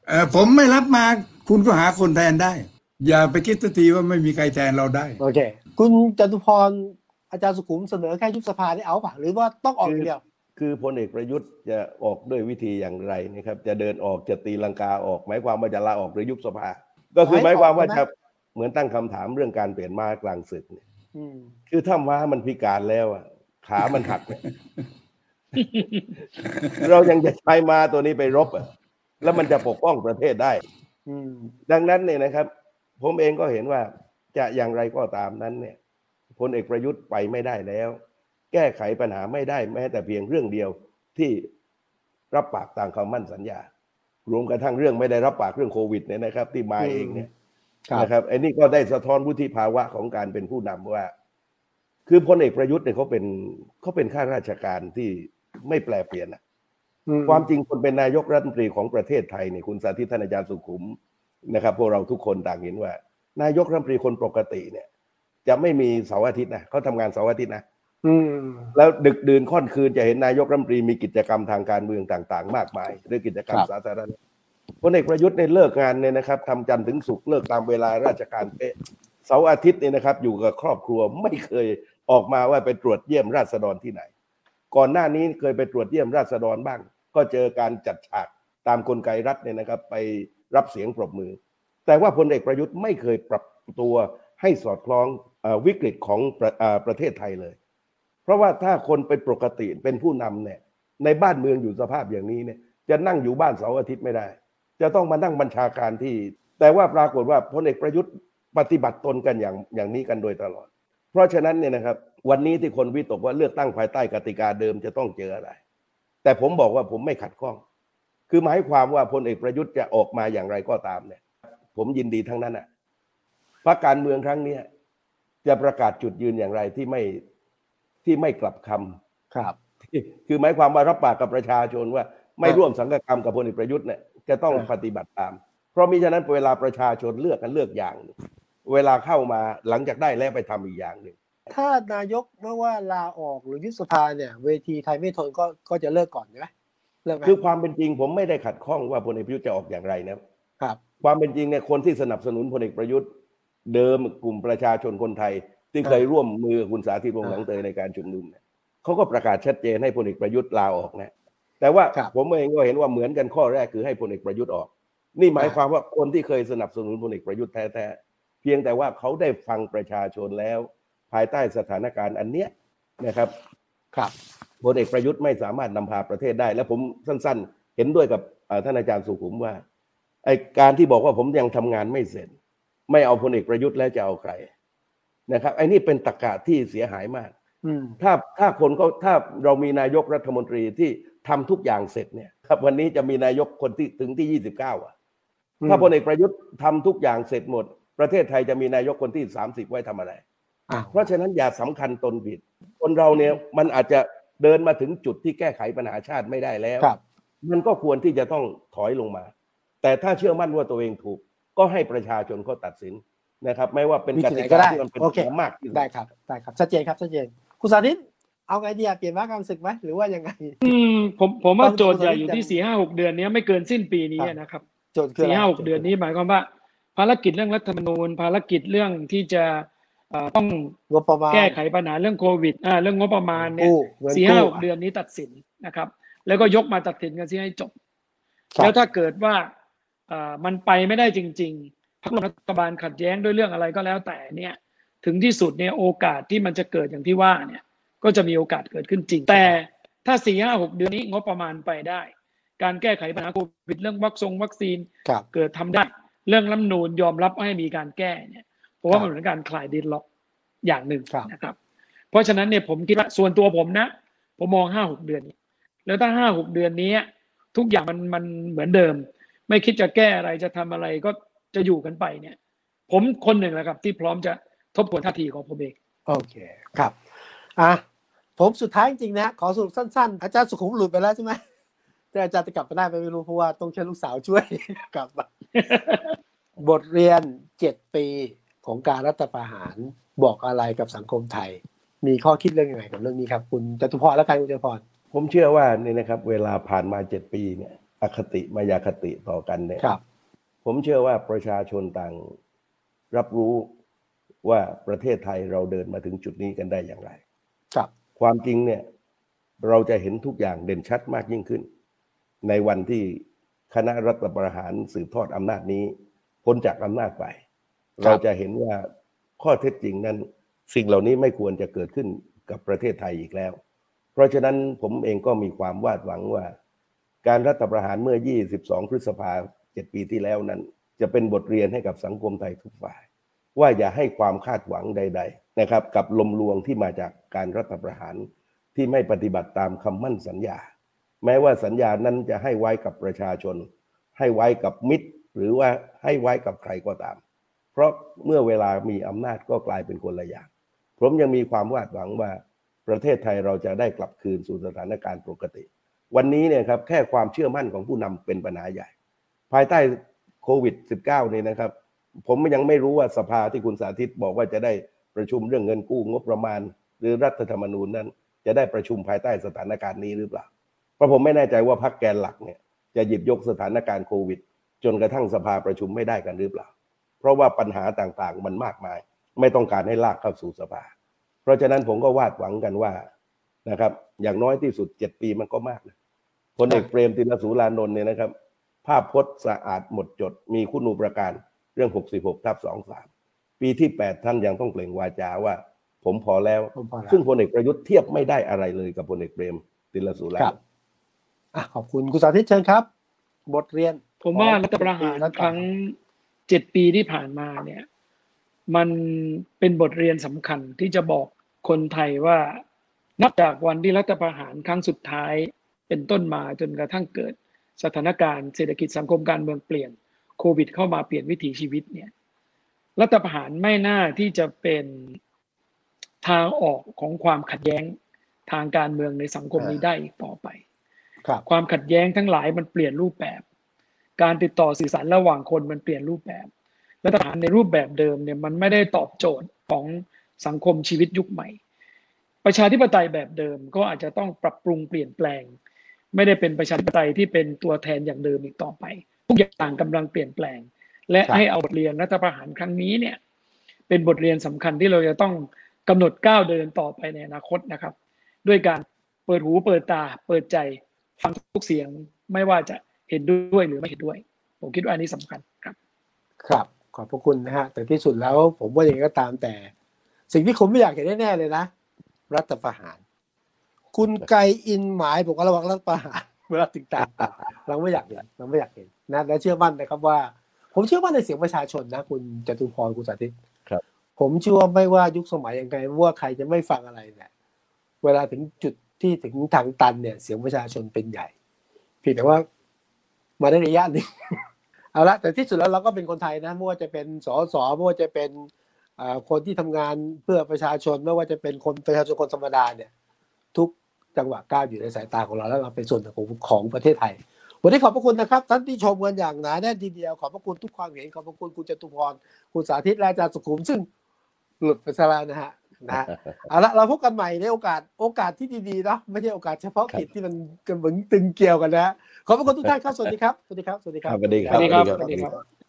เออผมไม่รับมาคุณก็หาคนแทนได้ อย่าไปคิดสักทีว่าไม่มีใครแทนเราได้ โอเค คุณจตุพรอาจารย์สุขุมเสนอแค่ยุบสภาได้เอาป่ะหรือว่าต้องออกอย่างเดียว คือพลเอกประยุทธ์จะออกด้วยวิธีอย่างไรนะครับ จะเดินออกจะตีลังกาออกหมายความว่าจะลาออกหรือยุบสภา ก็คือหมายความว่าจะ เหมือนตั้งคำถามเรื่องการเปลี่ยนม้ากลางศึกเนี่ยอืมคือถ้าม้ามันพิการแล้วอะขามันหักเนี่ยเรายังจะใช้ม้าตัวนี้ไปรบอะแล้วมันจะปกป้องประเทศได้อืมดังนั้นเนี่ยนะครับ ผมเองก็เห็นว่าจะอย่างไรก็ตามนั้นเนี่ยพลเอกประยุทธ์ไปไม่ได้แล้ว แก้ไขปัญหาไม่ได้แม้แต่เพียงเรื่องเดียวที่รับปากตามคำมั่นสัญญา รวมกระทั่งเรื่องไม่ได้รับปากเรื่องโควิดเนี่ยนะครับ ที่มาเองเนี่ยครับ นะครับไอ้นี่ก็ได้สะท้อนวุฒิภาวะของการเป็นผู้นำว่า คือพลเอกประยุทธ์เนี่ยเขาเป็นเขาเป็นข้าราชการที่ไม่แปลเปลี่ยนนะอืมความจริงคนเป็นนายกรัฐมนตรีของประเทศไทยเนี่ยคุณสาธิตท่านอาจารย์สุขุมนะครับพวกเราทุกคนต่างเห็นว่า นายกรัฐมนตรีคนปกติเนี่ย จะไม่มีเสาร์อาทิตย์นะเขาทำงานเสาร์อาทิตย์นะอืมแล้วดึกดื่นค่อนคืนจะเห็นนายกรัฐมนตรีมีกิจกรรมทางการเมืองต่าง ๆ มากมายหรือกิจกรรมครับสาธารณะ พลเอกประยุทธ์ในยเลิกงานเนี่ยนะครับทำจันทร์ถึงศุกร์เลิกตามเวลาราชการเป๊ะเสาร์อาทิตย์เนี่ยนะครับอยู่กับครอบครัวไม่เคยออกมาว่าไปตรวจเยี่ยมราษฎรที่ไหน ก่อนหน้านี้เคยไปตรวจเยี่ยมราษฎรบ้าง ก็เจอการจัดฉากตามกลไกรัฐเนี่ยนะครับ ไปรับเสียงปรบมือ แต่ว่าพลเอกประยุทธ์ไม่เคยปรับตัวให้สอดคล้องอวิกฤตของประเอ่อประเทศไทยเลย เพราะว่าถ้าคนเป็นปกติเป็นผู้นำเนี่ยในบ้านเมืองอยู่สภาพอย่างนี้เนี่ยจะนั่งอยู่บ้านเสาร์อาทิตย์ไม่ได้ จะต้องมานั่งบัญชาการที่ แต่ว่าปรากฏว่าพลเอกประยุทธ์ปฏิบัติตนกันอย่างอย่างนี้กันโดยตลอด เพราะฉะนั้นเนี่ยนะครับ วันนี้ที่คนวิตกว่าเลือกตั้งภายใต้กติกาเดิมจะต้องเจออะไร แต่ผมบอกว่าผมไม่ขัดข้อง คือหมายความว่าพลเอกประยุทธ์จะออกมาอย่างไรก็ตามเนี่ย ผมยินดีทั้งนั้นอะพรรคการเมืองครั้งเนี้ยจะประกาศจุดยืนอย่างไรที่ไม่ที่ไม่กลับคำครับ คือหมายความว่ารับปากกับประชาชนว่าไม่ครับร่วมสังกัดกรรมกับพลเอกประยุทธ์เนี่ย จะต้องครับปฏิบัติตาม เพราะมิฉะนั้นเวลาประชาชนเลือกกันเลือกอย่างหนึ่งเวลาเข้ามาหลังจากได้แล้วไปทำอีกอย่างหนึ่งถ้านายกไม่ว่าลาออกหรือยุบสภาเนี่ย เวทีไทยไม่ทนก็ก็จะเลิกก่อนใช่ไหมเลิกไหมคือความเป็นจริงผมไม่ได้ขัดข้องว่าพลเอกประยุทธ์จะออกอย่างไรนะครับ ความเป็นจริงเนี่ยคนที่สนับสนุนพลเอกประยุทธ์ เดิมกลุ่มประชาชนคนไทย ที่เคยร่วมมือกับคุณสาธิตวงศ์หนองเตยในการชุมนุมเนี่ยเขาก็ประกาศชัดเจนให้พลเอกประยุทธ์ลาออกนะ แต่ว่าครับผมเองก็เห็นว่าเหมือนกันข้อแรกคือให้พลเอกประยุทธ์ออก นี่หมายอ่าความว่าคนที่เคยสนับสนุนพลเอกประยุทธ์แท้ๆเพียงแต่ว่าเขาได้ฟังประชาชนแล้ว ภายใต้สถานการณ์อันเนี้ยนะครับ ครับพลเอกประยุทธ์ไม่สามารถนำพาประเทศได้ และผมสั้นๆ เห็นด้วยกับเอ่อท่านอาจารย์สุขุมว่าไอการที่บอกว่าผมยังทำงานไม่เสร็จ ไม่เอาพลเอกประยุทธ์แล้วจะเอาใครนะครับไอ้นี่เป็นตะกาที่เสียหายมากอืมถ้าถ้าคนก็ถ้าเรามีนายกรัฐมนตรีที่ ทำทุกอย่างเสร็จเนี่ยครับ วันนี้จะมีนายกคนที่ถึงที่29อะถ้าพลเอกประยุทธ์ทำทุกอย่างเสร็จหมด ประเทศไทยจะมีนายกคนที่30ไว้ทำอะไรอ้าวเพราะฉะนั้นอย่าสำคัญตนผิด คนเราเนี่ยมันอาจจะเดินมาถึงจุดที่แก้ไขปัญหาชาติไม่ได้แล้วครับมันก็ควรที่จะต้องถอยลงมา แต่ถ้าเชื่อมั่นว่าตัวเองถูก ก็ให้ประชาชนเขาตัดสินนะครับ ไม่ว่าเป็นวิกธีไหนติก็กาได้ที่มันเป็นโอเคธรรมมากที่สุดได้ครับได้ครับชัดเจนครับชัดเจนคุณสาธิต เอาไงดีอะเปลี่ยนว่าการศึกไหมหรือว่ายังไง อืมผมผมว่าต้องโจทย์ใหญ่อยู่ต้องที่สี่ห้าหกเดือนนี้ไม่เกินสิ้นปีนี้ครับนะครับโจทย์คืออะไรสี่ห้าหกเดือนนี้หมายความว่า ภารกิจเรื่องรัฐธรรมนูญ ภารกิจเรื่องที่จะเอ่อต้องงบประมาณแก้ไขปัญหาเรื่องโควิดอ่าเรื่องงบประมาณเนี่ยกู้เงินสี่ห้ากู้หกเดือนนี้ตัดสินนะครับ แล้วก็ยกมาตัดสินกันที่ให้จบครับแล้วถ้าเกิดว่าเอ่อมันไปไม่ได้จริง ๆพรรครัฐบาลขัดแย้งด้วยเรื่องอะไรก็แล้วแต่เนี่ย ถึงที่สุดเนี่ยโอกาสที่มันจะเกิดอย่างที่ว่าเนี่ย ก็จะมีโอกาสเกิดขึ้นจริง แต่ถ้าสี่ห้าหกเดือนนี้งบประมาณไปได้ การแก้ไขปัญหาโควิดเรื่องวัคซงวัคซีนครับเกิดทำได้ เรื่องรัฐธรรมนูนยอมรับให้มีการแก้เนี่ยเพราะว่าครับมันเหมือนการคลายดินล็อกอย่างหนึ่งครับนะครับ เพราะฉะนั้นเนี่ยผมคิดว่าส่วนตัวผมนะ ผมมองห้าหกเดือนนี้แล้วถ้าห้าหกเดือนนี้ ทุกอย่างมันมันเหมือนเดิม ไม่คิดจะแก้อะไรจะทำอะไรก็จะอยู่กันไปเนี่ย ผมคนหนึ่งแหละครับ ที่พร้อมจะทบทวนท่าทีของผมเอง โอเคครับอะ ผมสุดท้ายจริงๆนะขอสรุปสั้นๆ อาจารย์สุขุมหลุดไปแล้วใช่ไหมแต่อาจารย์จะกลับมาได้ไหมไม่รู้เพราะว่าต้องใช้ลูกสาวช่วยกลับมาบทเรียนเจ็ดปีของการรัฐประหารบอกอะไรกับสังคมไทย มีข้อคิดเรื่องยังไงกับเรื่องนี้ครับ คุณจตุพรและการคุณจตุพรผมเชื่อว่านี่นะครับ เวลาผ่านมาเจ็ดปีเนี่ย อคติมายาคติต่อกันเนี่ยครับผมเชื่อว่าประชาชนต่างรับรู้ว่าประเทศไทยเราเดินมาถึงจุดนี้กันได้อย่างไร ครับ ความจริงเนี่ยเราจะเห็นทุกอย่างเด่นชัดมากยิ่งขึ้น ในวันที่คณะรัฐประหารสืบทอดอำนาจนี้พ้นจากอำนาจไป เราจะเห็นว่าข้อเท็จจริงนั้น สิ่งเหล่านี้ไม่ควรจะเกิดขึ้นกับประเทศไทยอีกแล้ว เพราะฉะนั้นผมเองก็มีความวาดหวังว่า การรัฐประหารเมื่อ 22 พฤษภาเจ็ดปีที่แล้วนั้น จะเป็นบทเรียนให้กับสังคมไทยทุกฝ่าย ว่าอย่าให้ความคาดหวังใด ๆ นะครับ กับลมลวงที่มาจากการรัฐประหารที่ไม่ปฏิบัติตามคำมั่นสัญญา แม้ว่าสัญญานั้นจะให้ไว้กับประชาชน ให้ไว้กับมิตร หรือว่าให้ไว้กับใครก็ตาม เพราะเมื่อเวลามีอำนาจก็กลายเป็นคนละอย่างผมยังมีความวาดหวังว่าประเทศไทยเราจะได้กลับคืนสู่สถานการณ์ปกติ วันนี้เนี่ยครับแค่ความเชื่อมั่นของผู้นำเป็นปัญหาใหญ่ ภายใต้โควิด -19 เนี่ยนะครับ ผมยังไม่รู้ว่าสภาที่คุณสาธิตบอกว่าจะได้ประชุมเรื่องเงินกู้งบประมาณ หรือรัฐธรรมนูญนั้น จะได้ประชุมภายใต้สถานการณ์นี้หรือเปล่า เพราะผมไม่แน่ใจว่าพรรคแกนหลักเนี่ยจะหยิบยกสถานการณ์โควิด จนกระทั่งสภาประชุมไม่ได้กันหรือเปล่า เพราะว่าปัญหาต่างๆ มันมากมาย ไม่ต้องการให้ลากเข้าสู่สภา เพราะฉะนั้นผมก็วาดหวังกันว่านะครับ อย่างน้อยที่สุดเจ็ดปีมันก็มากนะพลเอกเปรมตินสุรานนท์เนี่ยนะครับ ภาพพจน์สะอาดหมดจดมีคุณูปการ เรื่อง 66ทับ23 ปีที่ 8 ท่านยังต้องเปล่งวาจาว่าผมพอแล้วผมพอแล้ว ซึ่งพลเอกประยุทธ์เทียบไม่ได้อะไรเลยกับพลเอกเปรมตินสุราครับอะขอบคุณคุณสาธิตเชิญครับ บทเรียน ผมว่าของรัฐประหารรัฐครั้งเจ็ดปีที่ผ่านมาเนี่ย มันเป็นบทเรียนสำคัญที่จะบอกคนไทยว่านับจากวันที่รัฐประหารครั้งสุดท้ายเป็นต้นมาจนกระทั่งเกิดสถานการณ์เศรษฐกิจสังคมการเมืองเปลี่ยนโควิด เข้ามาเปลี่ยนวิถีชีวิตเนี่ยรัฐประหารไม่น่าที่จะเป็นทางออกของความขัดแย้งทางการเมืองในสังคมนี้ได้อีกต่อไปครับความขัดแย้งทั้งหลายมันเปลี่ยนรูปแบบ การติดต่อสื่อสารระหว่างคนมันเปลี่ยนรูปแบบรัฐประหารในรูปแบบเดิมเนี่ยมันไม่ได้ตอบโจทย์ของสังคมชีวิตยุคใหม่ ประชาธิปไตยแบบเดิมก็อาจจะต้องปรับปรุงเปลี่ยนแปลง ไม่ได้เป็นประชาธิปไตยที่เป็นตัวแทนอย่างเดิมอีกต่อไป ทุกอย่างกำลังเปลี่ยนแปลง และครับให้เอาบทเรียนรัฐประหารครั้งนี้เนี่ยเป็นบทเรียนสำคัญที่เราจะต้องกำหนดก้าวเดินต่อไปในอนาคตนะครับ ด้วยการเปิดหูเปิดตา เปิดใจฟังทุกเสียงไม่ว่าจะเห็นด้วยหรือไม่เห็นด้วย ผมคิดว่าอันนี้สำคัญครับ ครับขอบพระคุณนะฮะแต่ที่สุดแล้วผมว่าอย่างไรก็ตามแต่ สิ่งที่ผมไม่อยากเห็นแน่ๆเลยนะ รัฐประหาร คุณไกรอินหมายบอกว่าระวังรัฐประหาร เวลาติดตามเราไม่อยากเห็นเราไม่อยากเห็นนะและเชื่อมั่นนะครับว่า ผมเชื่อมั่นในเสียงประชาชนนะ คุณจตุพรคุณสาธิตครับ ผมเชื่อว่าไม่ว่ายุคสมัยยังไงว่าใครจะไม่ฟังอะไรเนี่ยเวลาถึงจุดที่ถึงทางตันเนี่ย เสียงประชาชนเป็นใหญ่เพียงแต่ว่ามาได้ระยะหนึ่งเอาละแต่ที่สุดแล้วเราก็เป็นคนไทยนะไม่ว่าจะเป็นสสไม่ว่าจะเป็นอ่าคนที่ทำงานเพื่อประชาชนไม่ว่าจะเป็นคนประชาชนคนธรรมดาเนี่ย ทุก จังหวะก้าวอยู่ในสายตาของเราแล้วเราเป็นส่วนหนึ่งของของประเทศไทย วันนี้ขอบพระคุณนะครับ ท่านที่ชมกันอย่างหนาแน่นทีเดียวขอบพระคุณทุกความเห็นขอบพระคุณคุณจตุพรคุณสาธิตและอาจารย์สุขุมซึ่งหลุดไปซะแล้วนะฮะนะฮะเอาละเราพบกันใหม่ในโอกาสโอกาสที่ดีๆเนาะไม่ใช่โอกาสเฉพาะกิจที่มันกันเหมือนตึงเกลียวกันนะฮะขอบพระคุณทุกท่านครับสวัสดีครับสวัสดีครับสวัสดีครับสวัสดีครับสวัสดีครับสวัสดีครับ